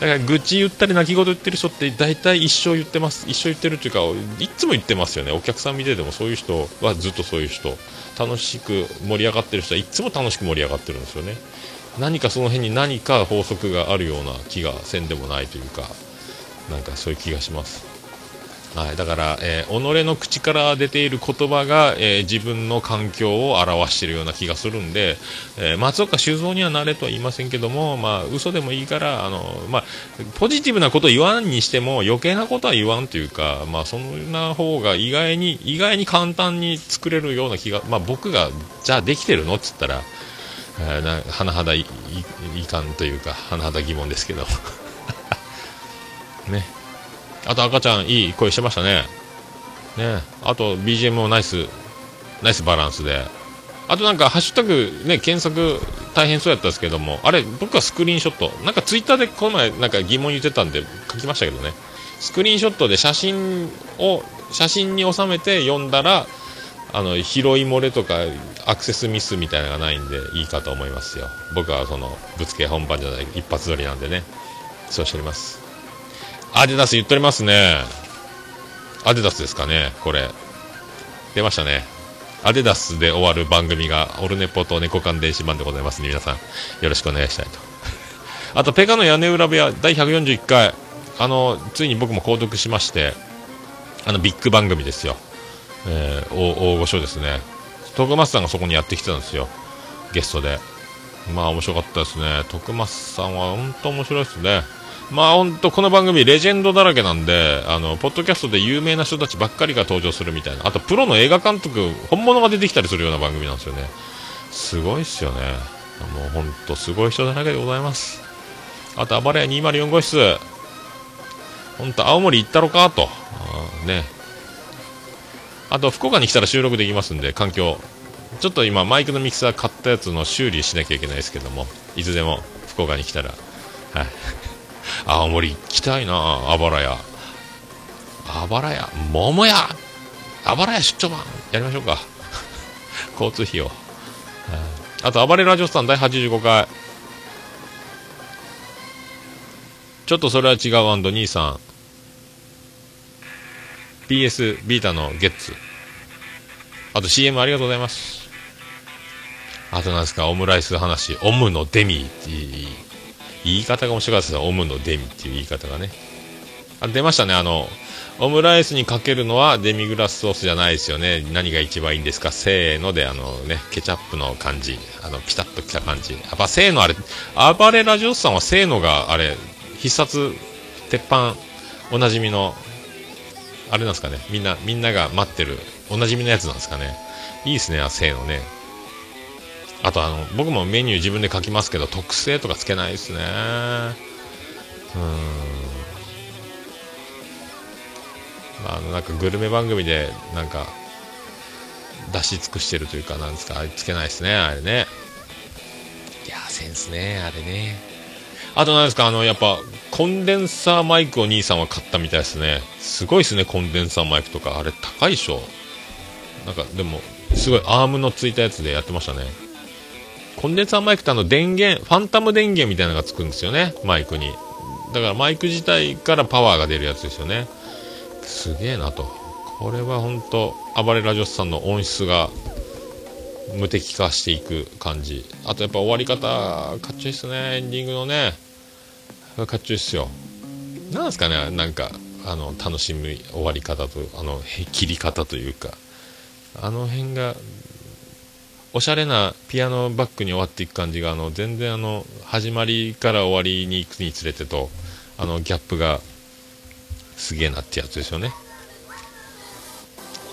だから愚痴言ったり泣き言言ってる人って大体一生言ってます。一生言ってるっていうかいつも言ってますよね。お客さん見ててもそういう人はずっとそういう人。楽しく盛り上がってる人はいつも楽しく盛り上がってるんですよね。何かその辺に何か法則があるような気がせんでもないというかなんかそういう気がします。はい、だから、えー己の口から出ている言葉が、えー自分の環境を表しているような気がするんで、えー松岡修造にはなれとは言いませんけども、まあ、嘘でもいいから、あの、まあ、ポジティブなことを言わんにしても余計なことは言わんというか、まあ、そんな方が意外に、意外に簡単に作れるような気が、まあ、僕が、じゃあできてるのって言ったら、えー甚だいいいかんというか、甚だ疑問ですけど。ね。あと赤ちゃんいい声してましたね。ね。あと BGM もナイス、ナイスバランスで。あとなんかハッシュタグね、検索大変そうやったんですけども、あれ僕はスクリーンショット、なんかツイッターでこの前なんか疑問言ってたんで書きましたけどね。スクリーンショットで写真を、写真に収めて読んだら、あの、拾い漏れとかアクセスミスみたいなのがないんでいいかと思いますよ。僕はその、ぶつけ本番じゃない一発撮りなんでね。そうしております。アディダス言っておりますね。アディダスですかね、これ。出ましたね。アディダスで終わる番組が、オルネポと猫缶電子版でございますね、皆さん。よろしくお願いしたいと。あと、ペカの屋根裏部屋、第141回。あの、ついに僕も購読しまして、あの、ビッグ番組ですよ。えー、大御所ですね。徳松さんがそこにやってきてたんですよ。ゲストで。まあ面白かったですね。徳松さんは本当面白いですね。まあ本当この番組レジェンドだらけなんで、あの、ポッドキャストで有名な人たちばっかりが登場するみたいな。あとプロの映画監督、本物が出てきたりするような番組なんですよね。すごいっすよね。もう本当すごい人だらけでございます。あと、暴れ屋204号室。本当青森行ったろかと。ね。あと、福岡に来たら収録できますんで、環境。ちょっと今、マイクのミキサー買ったやつの修理しなきゃいけないですけども、いつでも福岡に来たら、はい。青森行きたいなあばら屋。あばら屋、桃屋あばら屋出張版やりましょうか。交通費を。はいあと、暴れラジオスタン第85回。ちょっとそれは違う兄さん。PS ビータのゲッツ。あと CM ありがとうございます。あとなんですか、オムライス話。オムのデミっていう言い方が面白かったですね。オムのデミっていう言い方がね。あ出ましたね、あの、オムライスにかけるのはデミグラスソースじゃないですよね。何が一番いいんですか？せーので、あのね、ケチャップの感じ。あの、ピタッときた感じ。やっぱせーのあれ、暴れラジオスさんはせーのがあれ、必殺、鉄板、おなじみの、あれなんですかね。みんな、みんなが待ってる、おなじみのやつなんですかね。いいですね、せーのね。あとあの、僕もメニュー自分で書きますけど、特製とかつけないですね。うーん。あのなんかグルメ番組でなんか出し尽くしてるというかなんですかあれつけないですねあれねいやーセンスねあれねあとなんですかあのやっぱコンデンサーマイクを兄さんは買ったみたいですねすごいですねコンデンサーマイクとかあれ高いでしょなんかでもすごいアームのついたやつでやってましたねコンデンサーマイクってあの電源ファンタム電源みたいなのがつくんですよねマイクにだからマイク自体からパワーが出るやつですよねすげえなと。これは本当暴れラジオスさんの音質が無敵化していく感じ。あとやっぱ終わり方、かっちょいいっすね。エンディングのね。かっちょいいっすよ。なんですかね、なんか、あの、楽しむ終わり方と、あの、切り方というか、あの辺が、おしゃれなピアノバックに終わっていく感じが、あの、全然あの、始まりから終わりに行くにつれてと、あの、ギャップが、すげえなってやつですよね。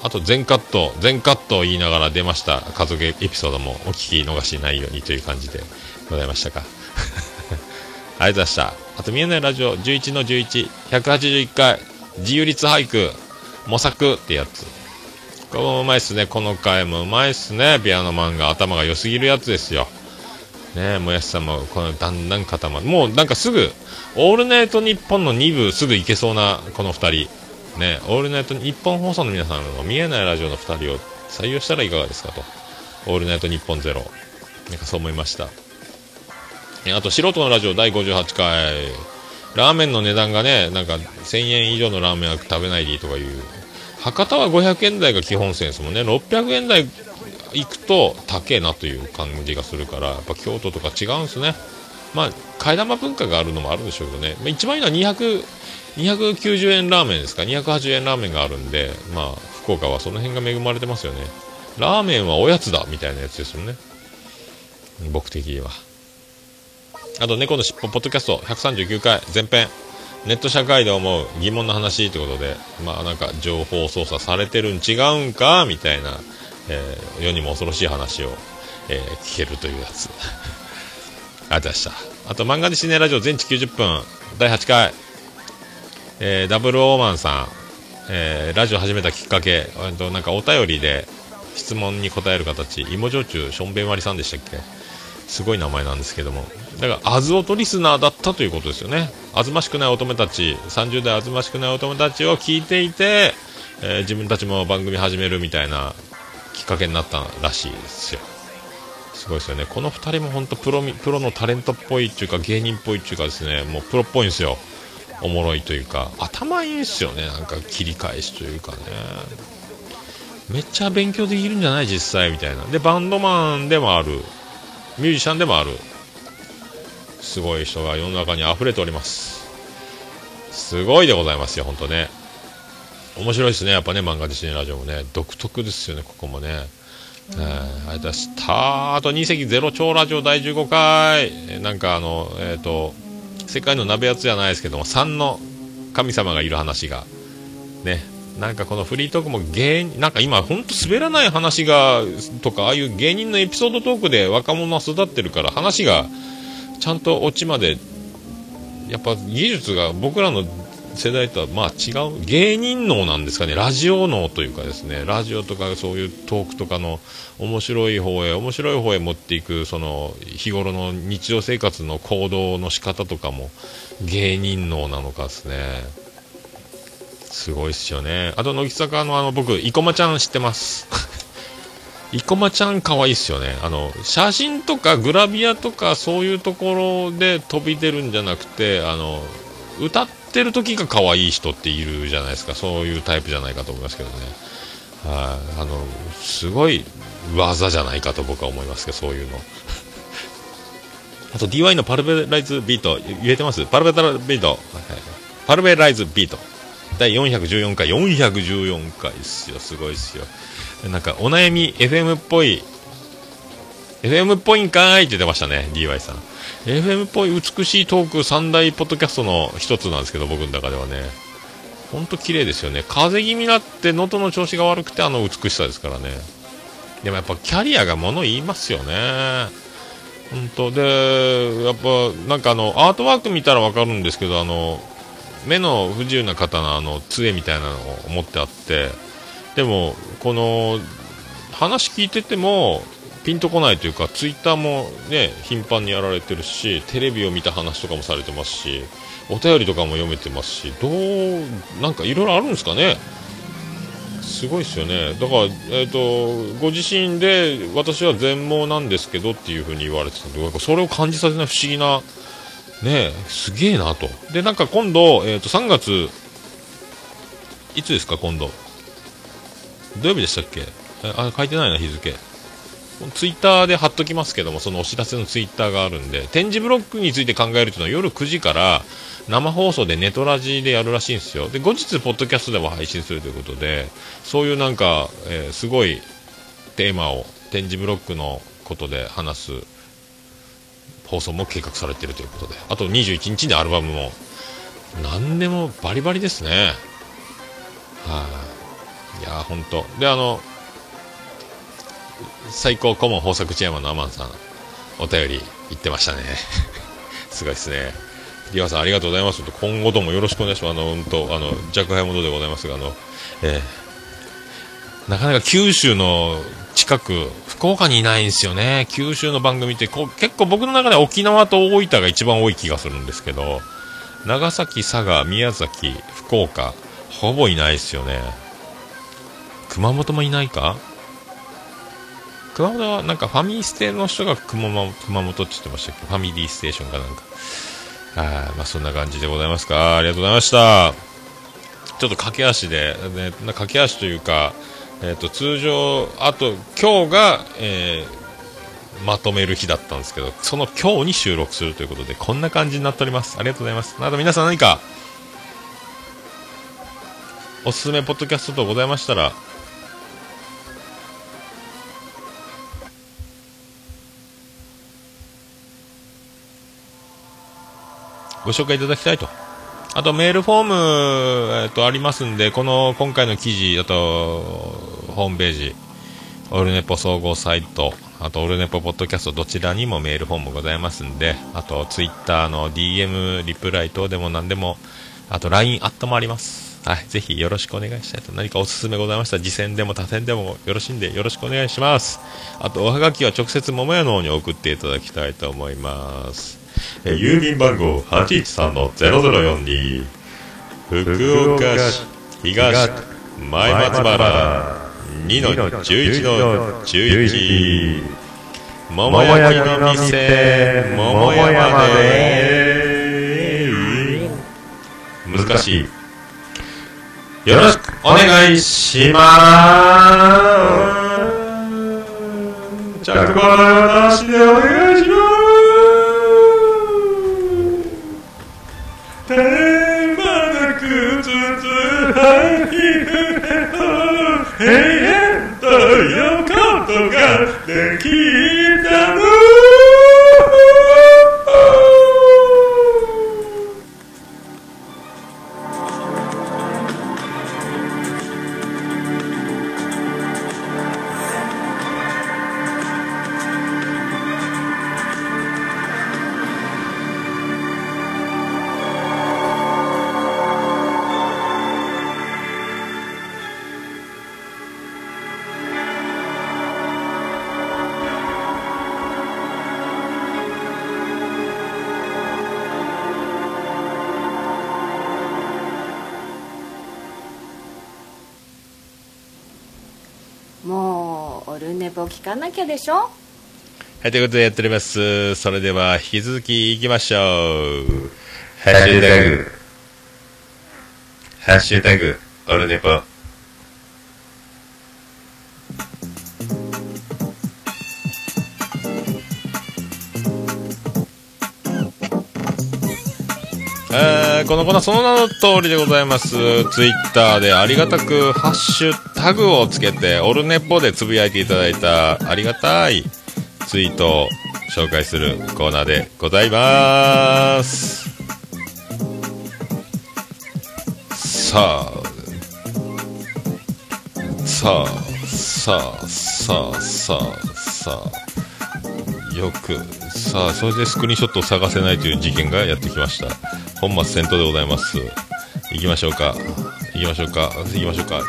あと全カット、全カットを言いながら出ました家族エピソードもお聞き逃しないようにという感じでございましたか。ありがとうございました。あと見えないラジオ11の11、181回、自由律俳句、模索ってやつ。これもうまいっすね。この回もうまいっすね。ピアノマンが頭が良すぎるやつですよ。ねえ、もやしさんも、このだんだん固まる。もうなんかすぐ、オールナイトニッポンの2部すぐ行けそうな、この2人。ねえ、オールナイト日本放送の皆さんの見えないラジオの2人を採用したらいかがですかと。オールナイトニッポンゼロ。なんかそう思いました。あと、素人のラジオ第58回。ラーメンの値段がね、なんか1000円以上のラーメンは食べないでいいとかいう。博多は500円台が基本線ですもんね。600円台行くと高えなという感じがするから、やっぱ京都とか違うんすね。まあ、替え玉文化があるのもあるんでしょうけどね。まあ、一番いいのは200、290円ラーメンですか。280円ラーメンがあるんで、まあ、福岡はその辺が恵まれてますよね。ラーメンはおやつだみたいなやつですよね。僕的には。あと、猫のしっぽポッドキャスト139回前編。ネット社会で思う疑問の話ということで、まあなんか情報操作されてるん違うんかみたいな、えー世にも恐ろしい話を、えー聞けるというやつ。ありがとうございました。あと漫画でシネラジオ全治90分第8回、えーダブルオーマンさん、えーラジオ始めたきっかけ、えっとなんかお便りで質問に答える形、芋焼酎しょんべん割りさんでしたっけ？すごい名前なんですけども。だから、あずおとリスナーだったということですよね。あずましくない乙女たち、30代あずましくない乙女たちを聞いていて、えー自分たちも番組始めるみたいなきっかけになったらしいですよ。すごいですよね。この2人も本当プロ、プロのタレントっぽいっていうか、芸人っぽいっていうかですね、もうプロっぽいんですよ。おもろいというか、頭いいんですよね。なんか切り返しというかね。めっちゃ勉強できるんじゃない実際みたいな。で、バンドマンでもある。ミュージシャンでもある。すごい人が世の中に溢れております。すごいでございますよ、ほんとね。面白いですね、やっぱね、漫画自身ラジオもね。独特ですよね、ここもね。えー、ありがとうございました。あと2席ゼロ超ラジオ第15回。えなんかあの、えっ、と、世界の鍋やつじゃないですけども、3の神様がいる話が、ね、なんかこのフリートークも芸人、なんか今ほんと滑らない話が、とか、ああいう芸人のエピソードトークで若者は育ってるから、話がちゃんとオチまで、やっぱ技術が僕らの世代とはまあ違う、芸人脳なんですかね、ラジオ脳というかですね、ラジオとかそういうトークとかの面白い方へ、面白い方へ持っていく、その日頃の日常生活の行動の仕方とかも芸人脳なのかですね。すごいっすよね。あと、乃木坂のあの、僕、生駒ちゃん知ってます。生駒ちゃん可愛いっすよね。あの、写真とかグラビアとかそういうところで飛び出るんじゃなくて、あの、歌ってる時が可愛い人っているじゃないですか。そういうタイプじゃないかと思いますけどね。はい。あの、すごい技じゃないかと僕は思いますけど、そういうの。あと DY のパルベライズビート、言えてます？パルベライズビート。はいパルベライズビート。第414回、414回っすよ。すごいっすよ。なんか、お悩み FM っぽい、FM っぽいんかいって言ってましたね、DY さん。FM っぽい美しいトーク三大ポッドキャストの一つなんですけど、僕の中ではね。ほんと綺麗ですよね。風邪気味になって喉の調子が悪くてあの美しさですからね。でもやっぱキャリアが物言いますよね。本当で、やっぱなんかあの、アートワーク見たらわかるんですけど、あの、目の不自由な方のあの、杖みたいなのを持ってあって、でも、この、話聞いてても、ピンとこないというか、ツイッターもね、頻繁にやられてるし、テレビを見た話とかもされてますし、お便りとかも読めてますし、どう、なんかいろいろあるんですかね。すごいですよね。だから、えっ、と、ご自身で、私は全盲なんですけどっていうふうに言われてたんで、それを感じさせない不思議な、ね、すげえなと。で、なんか今度、えっ、と、3月、いつですか、今度？土曜日でしたっけ？あ、書いてないな、日付。ツイッターで貼っときますけども、そのお知らせのツイッターがあるんで、展示ブロックについて考えるというのは夜9時から生放送でネトラジでやるらしいんですよ。で、後日、ポッドキャストでも配信するということで、そういうなんか、えーすごいテーマを展示ブロックのことで話す放送も計画されているということで、あと21日にアルバムも、何でもバリバリですね。はい、いやー、ほんと。で、あの、最高顧問豊作チェアマンのアマンさん、お便り言ってましたね。すごいですね。リワさんありがとうございます。今後ともよろしくお願いします。あの、うんと、あの、若輩者でございますが、あの、えーなかなか九州の近く、福岡にいないんですよね。九州の番組ってこ結構僕の中で沖縄と大分が一番多い気がするんですけど、長崎、佐賀、宮崎、福岡、ほぼいないですよね。熊本もいないか？熊本はなんかファミステの人が熊本熊本って言ってましたっけ？ファミリーステーションかなんか。あまあそんな感じでございますか。ありがとうございました。ちょっと駆け足で、ね、駆け足というか、えっ、と、通常、あと、今日が、えーまとめる日だったんですけど、その今日に収録するということで、こんな感じになっております。ありがとうございます。あと皆さん何か、おすすめポッドキャストとございましたら、ご紹介いただきたいと。あとメールフォーム、えっと、ありますんで、この今回の記事、あと、ホームページ、オルネポ総合サイト、あとオルネポポッドキャスト、どちらにもメールフォームございますんで、あとツイッターの DM、リプライ等でも何でも、あと LINE アットもあります。はい、ぜひよろしくお願いしたいと。何かおすすめございました、次戦でも他戦でもよろしいんで、よろしくお願いします。あと、おはがきは直接桃屋の方に送っていただきたいと思います。えー郵便番号813-0042福岡市東前松原2-11-11桃焼きの店桃山で。難しい。よろしくお願いします。着払いなしでお願いします。手まなくつつはひ聞かなきゃでしょ？はい、ということでやっております。それでは、引き続き行きましょう。ハッシュタグ。ハッシュタグ、オルネポ。このコーナーその名の通りでございます。ツイッターでありがたくハッシュタグをつけて、オルネポでつぶやいていただいたありがたいツイートを紹介するコーナーでございます。さあ、さあ、さあ、さあ、さあ、さあ、よく、さあ、それでスクリーンショットを探せないという事件がやってきました。本末転倒でございます。行きましょうか。行きましょうか。行きましょうか。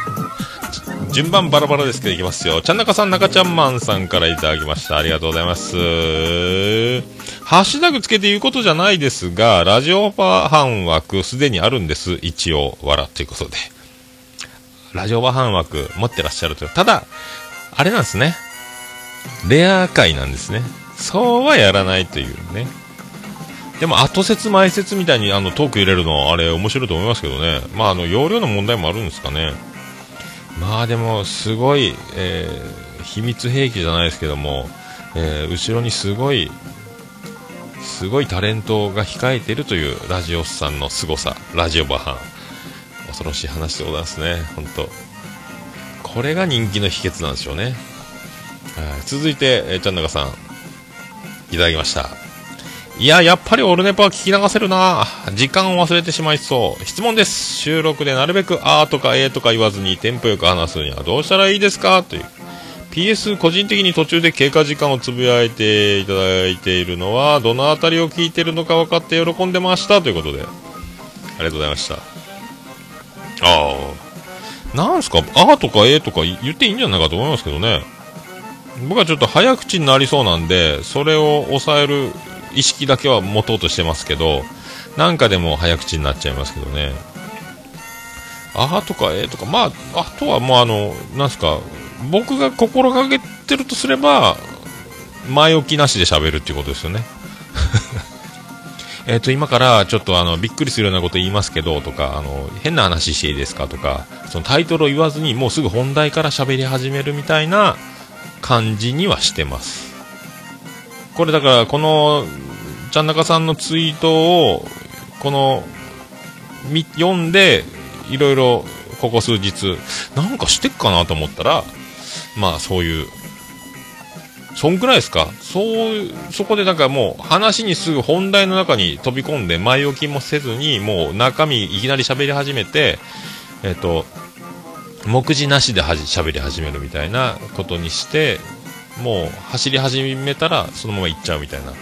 順番バラバラですけどいきますよ。ちゃんなかさん、中ちゃんマンさんからいただきました。ありがとうございます。ハッシュタグつけて言うことじゃないですが、ラジオパ半枠すでにあるんです。一応、笑ということで。ラジオパ半枠持ってらっしゃるという。ただ、あれなんですね。レア回なんですね。そうはやらないというね。でも後説前説みたいにあのトーク入れるのあれ面白いと思いますけどね。まああの容量の問題もあるんですかね。まあでもすごい、えー秘密兵器じゃないですけども、えー後ろにすごいすごいタレントが控えているというラジオさんの凄さ、ラジオバハン。恐ろしい話でございますね、本当。これが人気の秘訣なんでしょうね。続いて、えー、ちゃんなかさん、いただきました。いや、やっぱりオルネポは聞き流せるな。時間を忘れてしまいそう。質問です。収録でなるべくあーとかえーとか言わずにテンポよく話すにはどうしたらいいですか？という。PS 個人的に途中で経過時間をつぶやいていただいているのはどのあたりを聞いてるのか分かって喜んでました。ということで。ありがとうございました。ああなんすか？あーとかえとか言っていいんじゃないかと思いますけどね。僕はちょっと早口になりそうなんでそれを抑える意識だけは持とうとしてますけどなんかでも早口になっちゃいますけどね。あーとかえーとかまああとはもうあのなんすか僕が心がけてるとすれば前置きなしで喋るっていうことですよね。えっと今からちょっとあのびっくりするようなこと言いますけどとかあの変な話していいですかとかそのタイトルを言わずにもうすぐ本題から喋り始めるみたいな感じにはしてます。これだからこのちゃんなかさんのツイートをこの読んでいろいろここ数日なんかしてっかなと思ったらまあそういうそんくらいですか？そうそこでなんかもう話にすぐ本題の中に飛び込んで前置きもせずにもう中身いきなり喋り始めてえっ、と目次なしではじ喋り始めるみたいなことにしてもう走り始めたらそのまま行っちゃうみたいな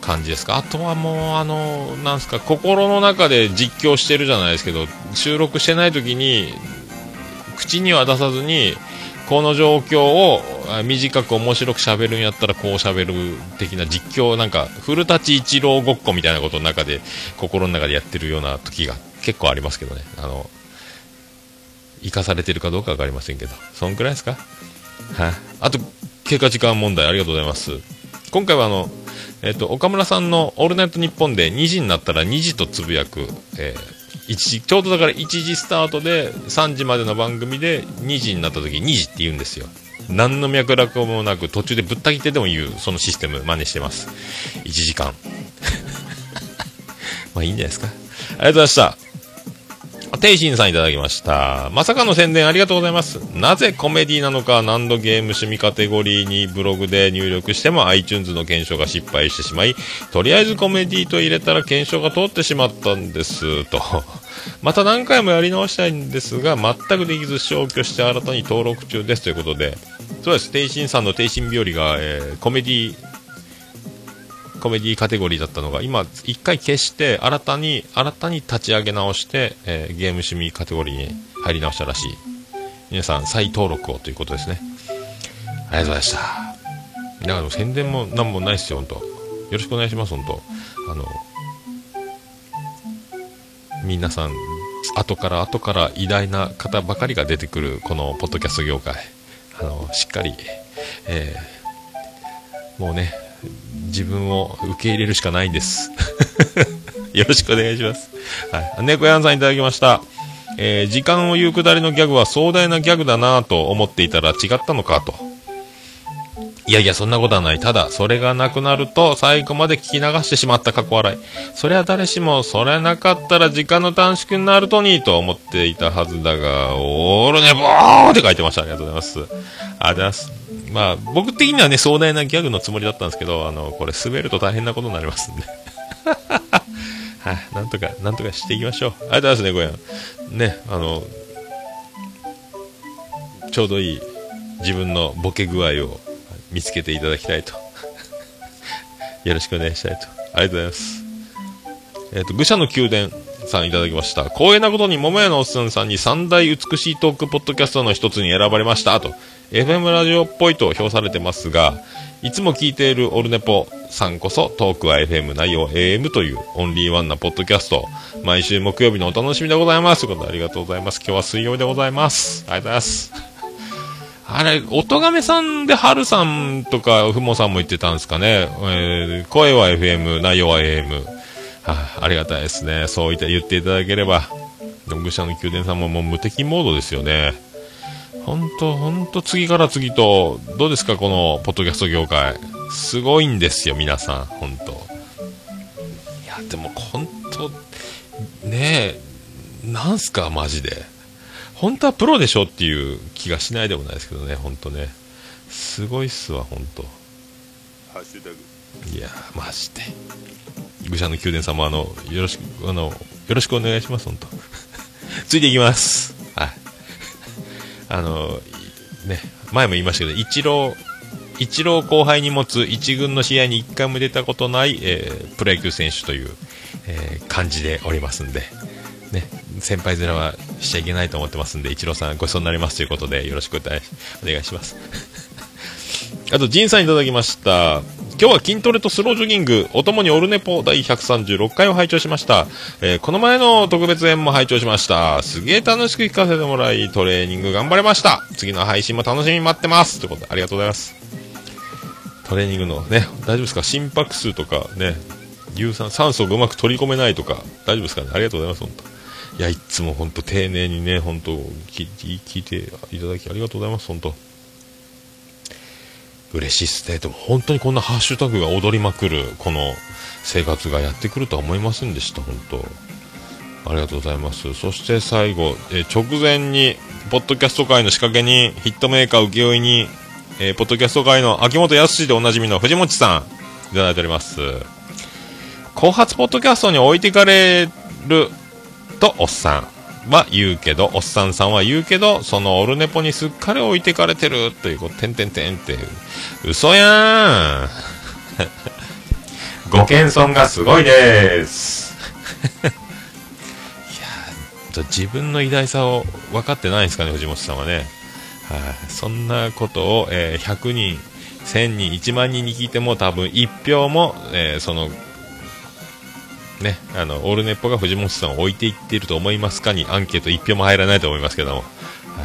感じですか？あとはもうあのなんすか心の中で実況してるじゃないですけど収録してない時に口には出さずにこの状況をあ短く面白く喋るんやったらこう喋る的な実況なんか古舘一郎ごっこみたいなことの中で心の中でやってるような時が結構ありますけどね。あの生かされてるかどうかわかりませんけど。そんくらいですか？はい、あと経過時間問題ありがとうございます。今回はあのえっ、と岡村さんの「オールナイトニッポン」で2時になったら2時とつぶやく、えー1時ちょうどだから1時スタートで3時までの番組で2時になった時2時って言うんですよ。何の脈絡もなく途中でぶった切ってでも言うそのシステム真似してます。1時間。まあいいんじゃないですか。ありがとうございました。テイシンさんいただきました。まさかの宣伝ありがとうございます。なぜコメディなのか何度ゲーム趣味カテゴリーにブログで入力しても iTunes の検証が失敗してしまい、とりあえずコメディと入れたら検証が通ってしまったんです、と。また何回もやり直したいんですが、全くできず消去して新たに登録中ですということで、そうです、テイシンさんのテイシン日和が、えーコメディコメディカテゴリーだったのが今一回消して新たに新たに立ち上げ直して、えーゲーム趣味カテゴリーに入り直したらしい。皆さん再登録をということですね。ありがとうございました。だから宣伝も何もないですよ本当よろしくお願いします本当あの皆さん後から後から偉大な方ばかりが出てくるこのポッドキャスト業界。あの、しっかり、えーもうね、自分を受け入れるしかないんです。よろしくお願いします。はい。猫やんさんいただきました。えー時間を言うくだりのギャグは壮大なギャグだなぁと思っていたら違ったのかと。いやいや、そんなことはない。ただ、それがなくなると、最後まで聞き流してしまった過去笑い。そりゃ誰しも、それなかったら時間の短縮になるとに、と思っていたはずだが、オールネボーって書いてました。ありがとうございます。ありがとうございます。まあ、僕的にはね、壮大なギャグのつもりだったんですけど、あの、これ滑ると大変なことになりますんで。はい、なんとか、なんとかしていきましょう。ありがとうございますね、ごやん。ね、あの、ちょうどいい自分のボケ具合を見つけていただきたいと。よろしくお願いしたいと。ありがとうございます。えっ、と、愚者の宮殿さんいただきました。光栄なことに桃屋のおっさんさんに三大美しいトークポッドキャストの一つに選ばれましたと。FM ラジオっぽいと評されてますが、いつも聞いているオルネポさんこそトークは FM 内容 AM というオンリーワンなポッドキャスト。毎週木曜日のお楽しみでございます。ということでありがとうございます。今日は水曜日でございます。ありがとうございます。あれ、おとがめさんで春さんとかふもさんも言ってたんですかね。えー声は FM、内容は AM。はあ、ありがたいですね。そういった言っていただければ。でも愚者の宮殿さんももう無敵モードですよね。本当本当次から次と、どうですか、このポッドキャスト業界。すごいんですよ、皆さん、本当いや、でも、本当ねえ、なんすか、マジで。本当はプロでしょっていう気がしないでもないですけどね、本当ね。すごいっすわ、本当いやー、マジで。愚者の宮殿様、あの、よろしく、あの、よろしくお願いします、本当 ついていきます。はい。あの、ね、前も言いましたけど、一郎、一郎後輩に持つ一軍の試合に一回も出たことない、えープロ野球選手という、えー感じでおりますんで、ね、先輩面はしちゃいけないと思ってますんで、一郎さんごちそうになりますということで、よろしくお願いします。あと、ジンさんいただきました。今日は筋トレとスロージョギング、おともにオルネポ第136回を拝聴しました。えーこの前の特別編も拝聴しました。すげえ楽しく聞かせてもらい、トレーニング頑張れました。次の配信も楽しみに待ってます。ということで、ありがとうございます。トレーニングのね、大丈夫ですか？心拍数とかね、有酸、酸素がうまく取り込めないとか、大丈夫ですかね？ありがとうございます、本当。いや、いつも本当丁寧にね、本当聞い聞いていただきありがとうございます、本当。嬉しいっすね。でも本当にこんなハッシュタグが踊りまくる、この生活がやってくるとは思いませんでした、本当。ありがとうございます。そして最後、えー直前に、ポッドキャスト界の仕掛けに、ヒットメーカー請負に、えーポッドキャスト界の秋元康でおなじみの藤本さん、いただいております。後発ポッドキャストに置いていかれると、おっさんは言うけど、おっさんさんは言うけど、そのオルネポにすっかり置いてかれてるという、こう、てんてんてんっていう、嘘やーん ご謙遜がすごいです。いやー自分の偉大さを分かってないんですかね、藤本さんはね。はい、そんなことを、えー100人、1000人、1万人に聞いても多分1票も、えーその、ね、あの、オールネッポが藤本さんを置いていっていると思いますかにアンケート1票も入らないと思いますけども、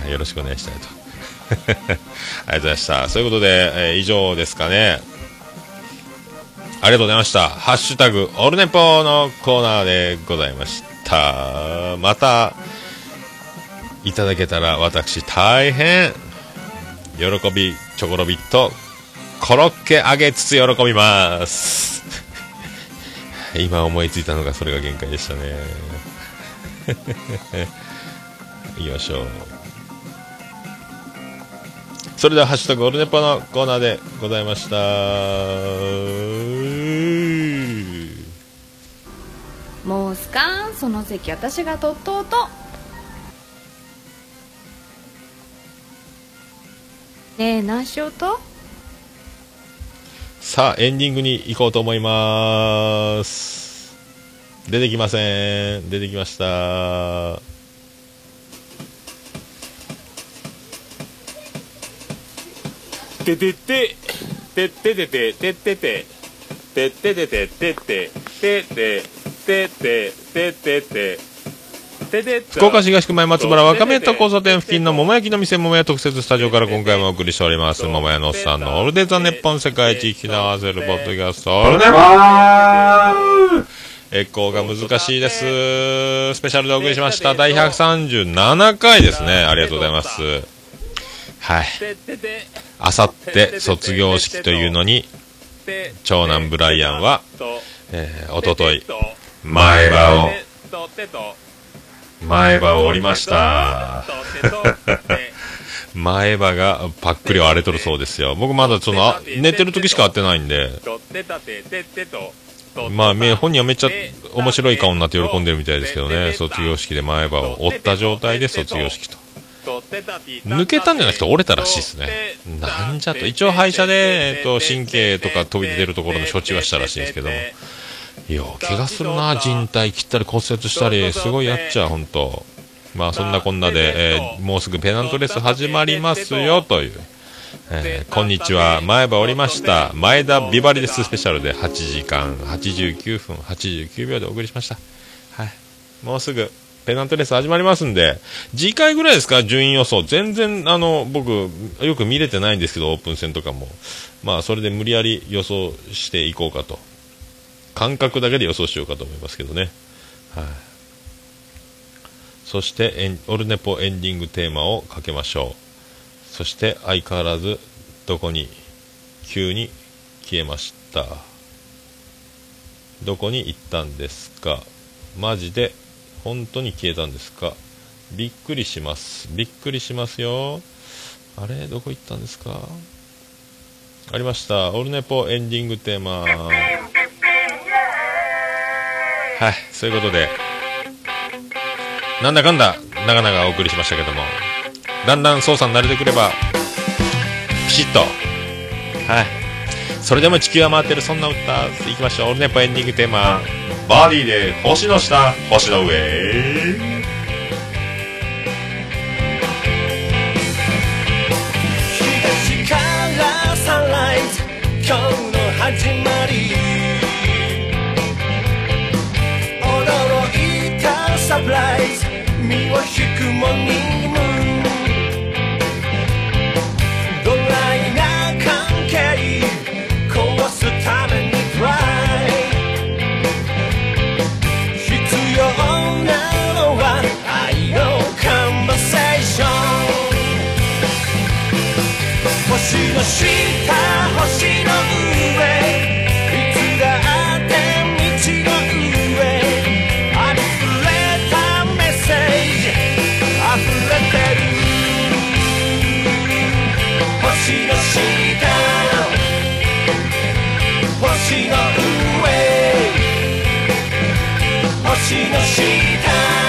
はい、よろしくお願いしたいと。ありがとうございました。そういうことで、えー以上ですかね。ありがとうございました。ハッシュタグ、オールネッポのコーナーでございました。また、いただけたら私大変、喜び、チョコロビット、コロッケ揚げつつ喜びます。今思いついたのがそれが限界でしたね。行きましょう。それでは、ハッシュタグオルネポのコーナーでございました。もうすかんその席私がとっとうとねえ何しようと？さあ、エンディングに行こうと思います。出てきません。出てきました。ててて、てっててて、てってて、てっててて、てって、てて、てて、ててて、て福岡市東区前松原若宮と交差点付近の桃焼きの店桃屋特設スタジオから今回もお送りしております。桃屋のおっさんのオールデイザネッポン世界一引き合わせるポッドキャスト。オールデイバーエコーが難しいです。スペシャルでお送りしました。第137回ですね。ありがとうございます。はい。あさって卒業式というのに長男ブライアンは、え、おととい前歯を。前歯を折りました。前歯がパックリ割れとるそうですよ。僕まだそのあ寝てる時しか会ってないんで。まあめ本人はめっちゃ面白い顔になって喜んでるみたいですけどね。卒業式で前歯を折った状態で卒業式と。抜けたんじゃなくて折れたらしいですね。なんじゃと。一応歯医者で、えっと、神経とか飛び出てるところの処置はしたらしいんですけどもいや怪我するな人体切ったり骨折したりすごいやっちゃう本当。まあそんなこんなで、えーもうすぐペナントレース始まりますよという、えーこんにちは。前歯折りました。前田ビバリですスペシャルで8時間89分89秒でお送りしました。はい。もうすぐペナントレース始まりますんで次回ぐらいですか？順位予想。全然あの僕よく見れてないんですけどオープン戦とかも。まあそれで無理やり予想していこうかと感覚だけで予想しようかと思いますけどね。はい、そしてエン、オルネポエンディングテーマをかけましょう。そして、相変わらず、どこに、急に消えました。どこに行ったんですかマジで、本当に消えたんですかびっくりします。びっくりしますよ。あれ？どこ行ったんですか？ありました。オルネポエンディングテーマ。はい、そういうことで、なんだかんだ、長々お送りしましたけども、だんだん操作に慣れてくれば、ピシッと、はい、それでも地球は回ってる、そんな歌、いきましょう。オルネポエンディングテーマ、バーディーで星の下、星の上。東からサンライズ今日の始まり。サプライズ身を引くモーニングドライな関係壊すためにトライ必要なのは愛のカンバセーション星の下の下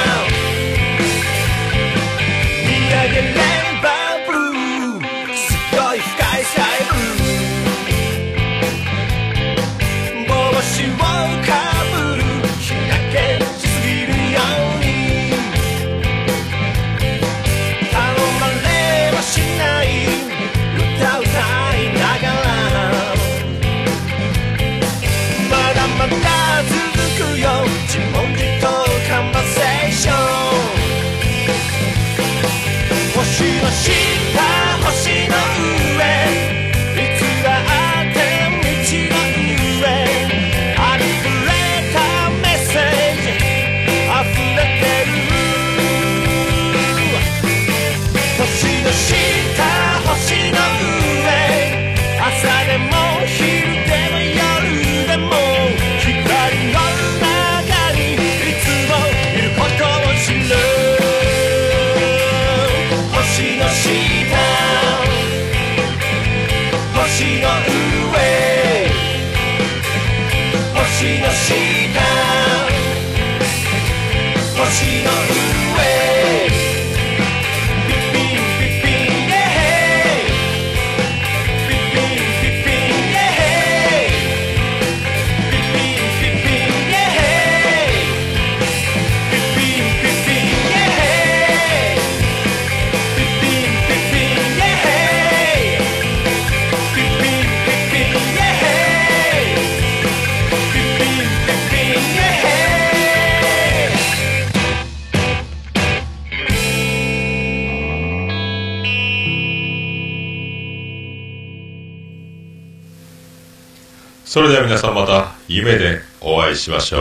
それでは皆さんまた夢でお会いしましょう。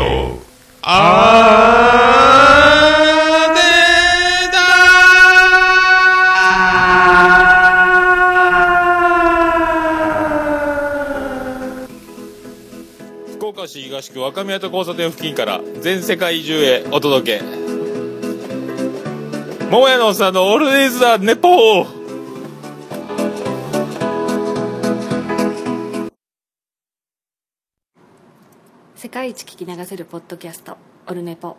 あー。ね福岡市東区若宮と交差点付近から全世界中へお届け。桃屋のおっさんのオールデイズ・ザ・ネポー。世界一聞き流せるポッドキャストオルネポ。